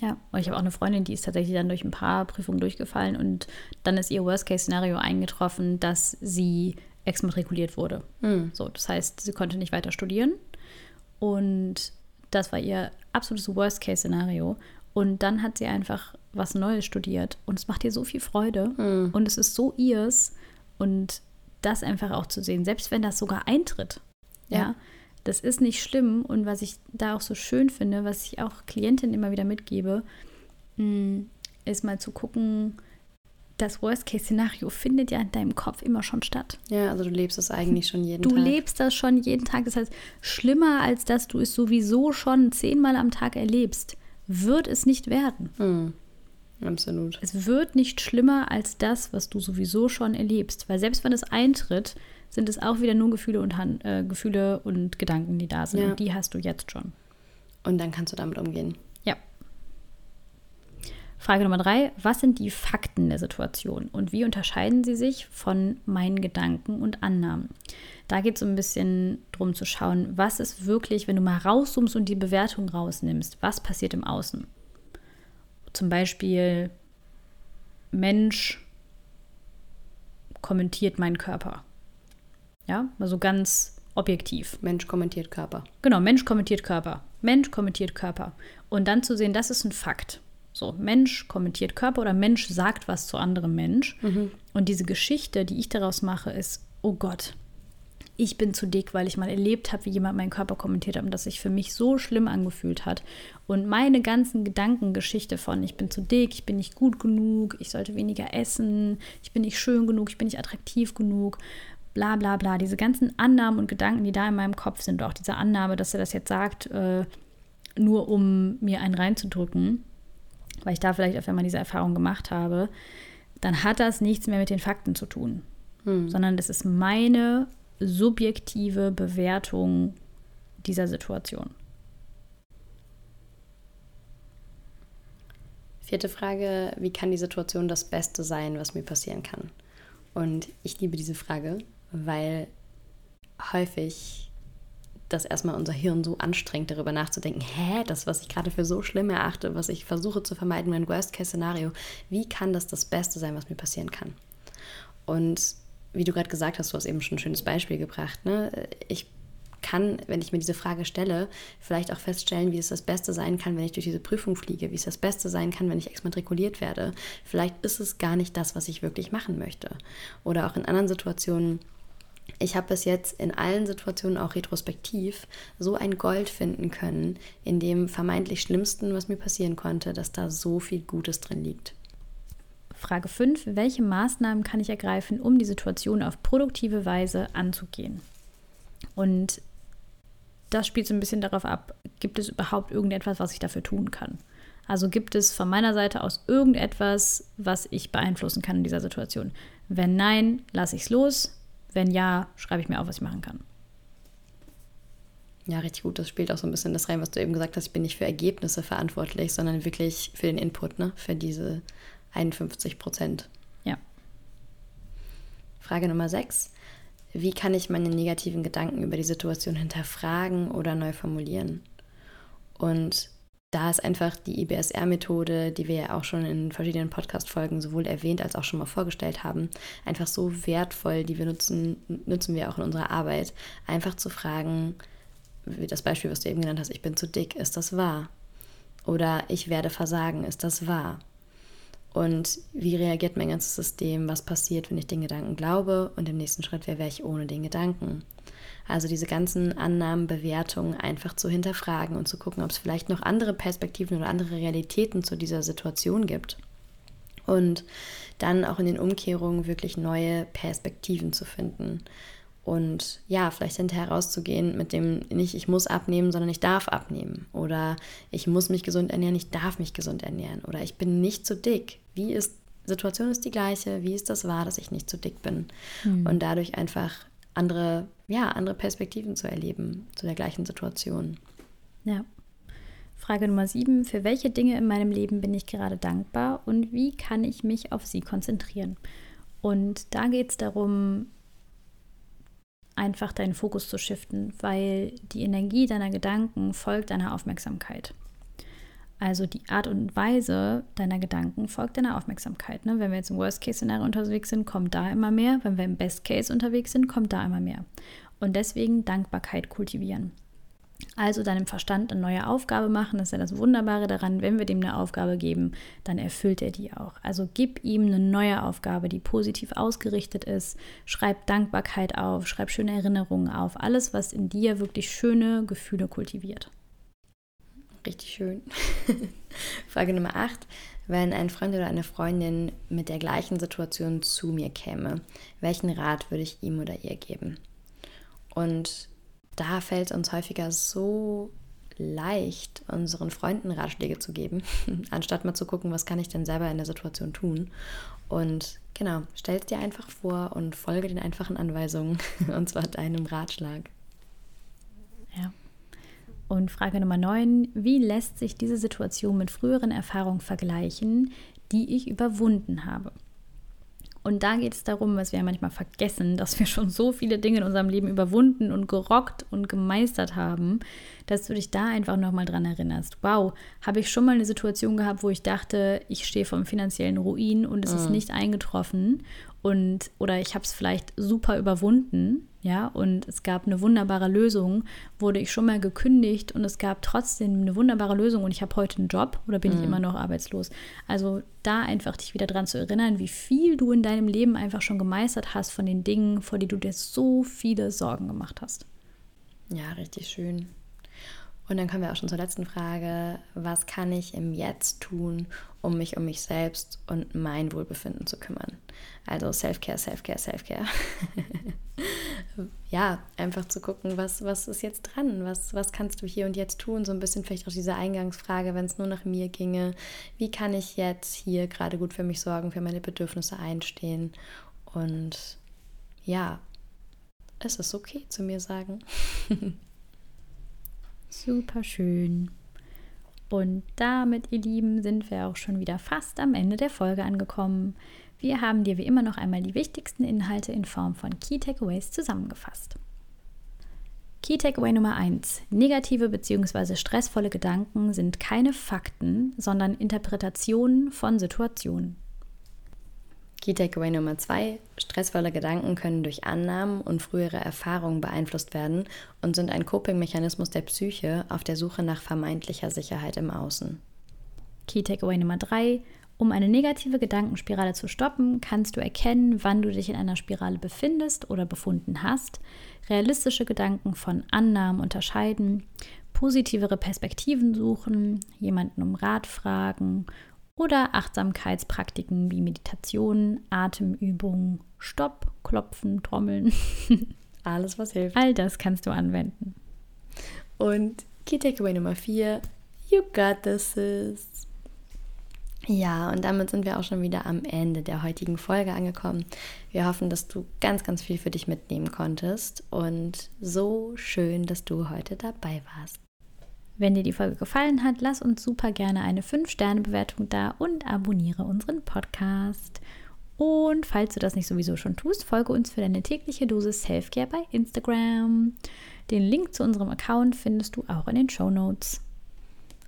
A: Ja, und ich habe auch eine Freundin, die ist tatsächlich dann durch ein paar Prüfungen durchgefallen und dann ist ihr Worst-Case-Szenario eingetroffen, dass sie exmatrikuliert wurde.
B: Hm.
A: So, das heißt, sie konnte nicht weiter studieren und das war ihr absolutes Worst-Case-Szenario. Und dann hat sie einfach was Neues studiert und es macht ihr so viel Freude
B: Mhm.
A: und es ist so ihrs und das einfach auch zu sehen, selbst wenn das sogar eintritt. Ja.
B: Ja.
A: das ist nicht schlimm und was ich da auch so schön finde, was ich auch Klientinnen immer wieder mitgebe, mh, ist mal zu gucken, das Worst-Case-Szenario findet ja in deinem Kopf immer schon statt.
B: Ja, also du lebst es eigentlich schon jeden
A: Du
B: Tag.
A: lebst das schon jeden Tag. Das heißt, schlimmer als dass du es sowieso schon zehnmal am Tag erlebst, wird es nicht werden.
B: Mhm. Absolut.
A: Es wird nicht schlimmer als das, was du sowieso schon erlebst. Weil selbst wenn es eintritt, sind es auch wieder nur Gefühle und, Han äh, Gefühle und Gedanken, die da sind.
B: Ja.
A: Und die hast du jetzt schon.
B: Und dann kannst du damit umgehen.
A: Ja. Frage Nummer drei. Was sind die Fakten der Situation und wie unterscheiden sie sich von meinen Gedanken und Annahmen? Da geht es so ein bisschen drum zu schauen, was ist wirklich, wenn du mal rauszoomst und die Bewertung rausnimmst, was passiert im Außen? Zum Beispiel, Mensch kommentiert meinen Körper. Ja, also ganz objektiv.
B: Mensch kommentiert Körper.
A: Genau, Mensch kommentiert Körper. Mensch kommentiert Körper. Und dann zu sehen, das ist ein Fakt. So, Mensch kommentiert Körper oder Mensch sagt was zu anderem Mensch. Und diese Geschichte, die ich daraus mache, ist, oh Gott, ich bin zu dick, weil ich mal erlebt habe, wie jemand meinen Körper kommentiert hat und das sich für mich so schlimm angefühlt hat. Und meine ganzen Gedankengeschichte von, ich bin zu dick, ich bin nicht gut genug, ich sollte weniger essen, ich bin nicht schön genug, ich bin nicht attraktiv genug, bla bla bla. Diese ganzen Annahmen und Gedanken, die da in meinem Kopf sind, auch diese Annahme, dass er das jetzt sagt, äh, nur um mir einen reinzudrücken, weil ich da vielleicht auf einmal diese Erfahrung gemacht habe, dann hat das nichts mehr mit den Fakten zu tun, sondern das ist meine subjektive Bewertung dieser Situation.
B: Vierte Frage, wie kann die Situation das Beste sein, was mir passieren kann? Und ich liebe diese Frage, weil häufig das erstmal unser Hirn so anstrengt, darüber nachzudenken, hä, das, was ich gerade für so schlimm erachte, was ich versuche zu vermeiden, mein Worst-Case-Szenario, wie kann das das Beste sein, was mir passieren kann? Und wie du gerade gesagt hast, du hast eben schon ein schönes Beispiel gebracht, ne? Ich kann, wenn ich mir diese Frage stelle, vielleicht auch feststellen, wie es das Beste sein kann, wenn ich durch diese Prüfung fliege, wie es das Beste sein kann, wenn ich exmatrikuliert werde. Vielleicht ist es gar nicht das, was ich wirklich machen möchte. Oder auch in anderen Situationen, ich habe bis jetzt in allen Situationen auch retrospektiv so ein Gold finden können, in dem vermeintlich Schlimmsten, was mir passieren konnte, dass da so viel Gutes drin liegt.
A: Frage 5. Welche Maßnahmen kann ich ergreifen, um die Situation auf produktive Weise anzugehen? Und das spielt so ein bisschen darauf ab, gibt es überhaupt irgendetwas, was ich dafür tun kann? Also gibt es von meiner Seite aus irgendetwas, was ich beeinflussen kann in dieser Situation? Wenn nein, lasse ich es los. Wenn ja, schreibe ich mir auf, was ich machen kann.
B: Ja, richtig gut. Das spielt auch so ein bisschen das rein, was du eben gesagt hast. Ich bin nicht für Ergebnisse verantwortlich, sondern wirklich für den Input, ne? für diese 51 Prozent.
A: Ja.
B: Frage Nummer 6. Wie kann ich meine negativen Gedanken über die Situation hinterfragen oder neu formulieren? Und da ist einfach die IBSR-Methode, die wir ja auch schon in verschiedenen Podcast-Folgen sowohl erwähnt als auch schon mal vorgestellt haben, einfach so wertvoll, die wir nutzen, nutzen wir auch in unserer Arbeit, einfach zu fragen, wie das Beispiel, was du eben genannt hast, ich bin zu dick, ist das wahr? Oder ich werde versagen, ist das wahr? Und wie reagiert mein ganzes System? Was passiert, wenn ich den Gedanken glaube? Und im nächsten Schritt, wer wäre ich ohne den Gedanken? Also diese ganzen Annahmen, Bewertungen einfach zu hinterfragen und zu gucken, ob es vielleicht noch andere Perspektiven oder andere Realitäten zu dieser Situation gibt. Und dann auch in den Umkehrungen wirklich neue Perspektiven zu finden. Und ja, vielleicht hinterher rauszugehen mit dem nicht, ich muss abnehmen, sondern ich darf abnehmen. Oder ich muss mich gesund ernähren, ich darf mich gesund ernähren. Oder ich bin nicht zu dick. Wie ist, Situation ist die gleiche, wie ist das wahr, dass ich nicht zu dick bin? Und dadurch einfach andere, ja, andere Perspektiven zu erleben zu der gleichen Situation.
A: Ja. Frage Nummer 7. Für welche Dinge in meinem Leben bin ich gerade dankbar und wie kann ich mich auf sie konzentrieren? Und da geht es darum, einfach deinen Fokus zu shiften, weil die Energie deiner Gedanken folgt deiner Aufmerksamkeit. Also die Art und Weise deiner Gedanken folgt deiner Aufmerksamkeit. Ne? Wenn wir jetzt im Worst-Case-Szenario unterwegs sind, kommt da immer mehr. Wenn wir im Best-Case unterwegs sind, kommt da immer mehr. Und deswegen Dankbarkeit kultivieren. Also deinem Verstand eine neue Aufgabe machen, das ist ja das Wunderbare daran, wenn wir dem eine Aufgabe geben, dann erfüllt er die auch. Also gib ihm eine neue Aufgabe, die positiv ausgerichtet ist. Schreib Dankbarkeit auf, schreib schöne Erinnerungen auf, alles, was in dir wirklich schöne Gefühle kultiviert.
B: Richtig schön. Frage Nummer 8. Wenn ein Freund oder eine Freundin mit der gleichen Situation zu mir käme, welchen Rat würde ich ihm oder ihr geben? Und da fällt es uns häufiger so leicht, unseren Freunden Ratschläge zu geben, anstatt mal zu gucken, was kann ich denn selber in der Situation tun. Und genau, stell es dir einfach vor und folge den einfachen Anweisungen, und zwar deinem Ratschlag.
A: Und Frage Nummer 9, wie lässt sich diese Situation mit früheren Erfahrungen vergleichen, die ich überwunden habe? Und da geht es darum, was wir ja manchmal vergessen, dass wir schon so viele Dinge in unserem Leben überwunden und gerockt und gemeistert haben, dass du dich da einfach nochmal dran erinnerst. Wow, habe ich schon mal eine Situation gehabt, wo ich dachte, ich stehe vom finanziellen Ruin und es mhm. ist nicht eingetroffen und oder ich habe es vielleicht super überwunden, ja, und es gab eine wunderbare Lösung, wurde ich schon mal gekündigt und es gab trotzdem eine wunderbare Lösung und ich habe heute einen Job oder bin mhm. ich immer noch arbeitslos. Also da einfach dich wieder dran zu erinnern, wie viel du in deinem Leben einfach schon gemeistert hast von den Dingen, vor die du dir so viele Sorgen gemacht hast.
B: Ja, richtig schön. Und dann kommen wir auch schon zur letzten Frage. Was kann ich im Jetzt tun, um mich um mich selbst und mein Wohlbefinden zu kümmern? Also Self-Care, Self-Care, Self-Care. ja, einfach zu gucken, was, was ist jetzt dran? Was, was kannst du hier und jetzt tun? So ein bisschen vielleicht auch diese Eingangsfrage, wenn es nur nach mir ginge. Wie kann ich jetzt hier gerade gut für mich sorgen, für meine Bedürfnisse einstehen? Und ja, es ist okay zu mir sagen.
A: Super schön. Und damit, ihr Lieben, sind wir auch schon wieder fast am Ende der Folge angekommen. Wir haben dir wie immer noch einmal die wichtigsten Inhalte in Form von Key Takeaways zusammengefasst. Key Takeaway Nummer 1. Negative bzw. stressvolle Gedanken sind keine Fakten, sondern Interpretationen von Situationen.
B: Key Takeaway Nummer zwei: Stressvolle Gedanken können durch Annahmen und frühere Erfahrungen beeinflusst werden und sind ein Coping-Mechanismus der Psyche auf der Suche nach vermeintlicher Sicherheit im Außen.
A: Key Takeaway Nummer drei: Um eine negative Gedankenspirale zu stoppen, kannst du erkennen, wann du dich in einer Spirale befindest oder befunden hast, realistische Gedanken von Annahmen unterscheiden, positivere Perspektiven suchen, jemanden um Rat fragen oder Achtsamkeitspraktiken wie Meditation, Atemübungen, Stopp, Klopfen, Trommeln.
B: Alles, was hilft.
A: All das kannst du anwenden.
B: Und Key Takeaway Nummer 4, you got this. Sis. Ja, und damit sind wir auch schon wieder am Ende der heutigen Folge angekommen. Wir hoffen, dass du ganz, ganz viel für dich mitnehmen konntest und so schön, dass du heute dabei warst.
A: Wenn dir die Folge gefallen hat, lass uns super gerne eine 5-Sterne-Bewertung da und abonniere unseren Podcast. Und falls du das nicht sowieso schon tust, folge uns für deine tägliche Dosis Selfcare bei Instagram. Den Link zu unserem Account findest du auch in den Show Notes.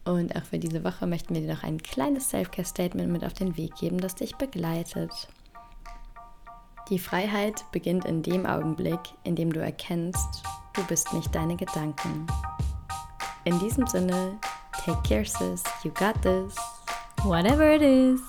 B: Und auch für diese Woche möchten wir dir noch ein kleines Selfcare-Statement mit auf den Weg geben, das dich begleitet. Die Freiheit beginnt in dem Augenblick, in dem du erkennst, du bist nicht deine Gedanken. In diesem Sinne, take care, sis. You got this.
A: Whatever it is.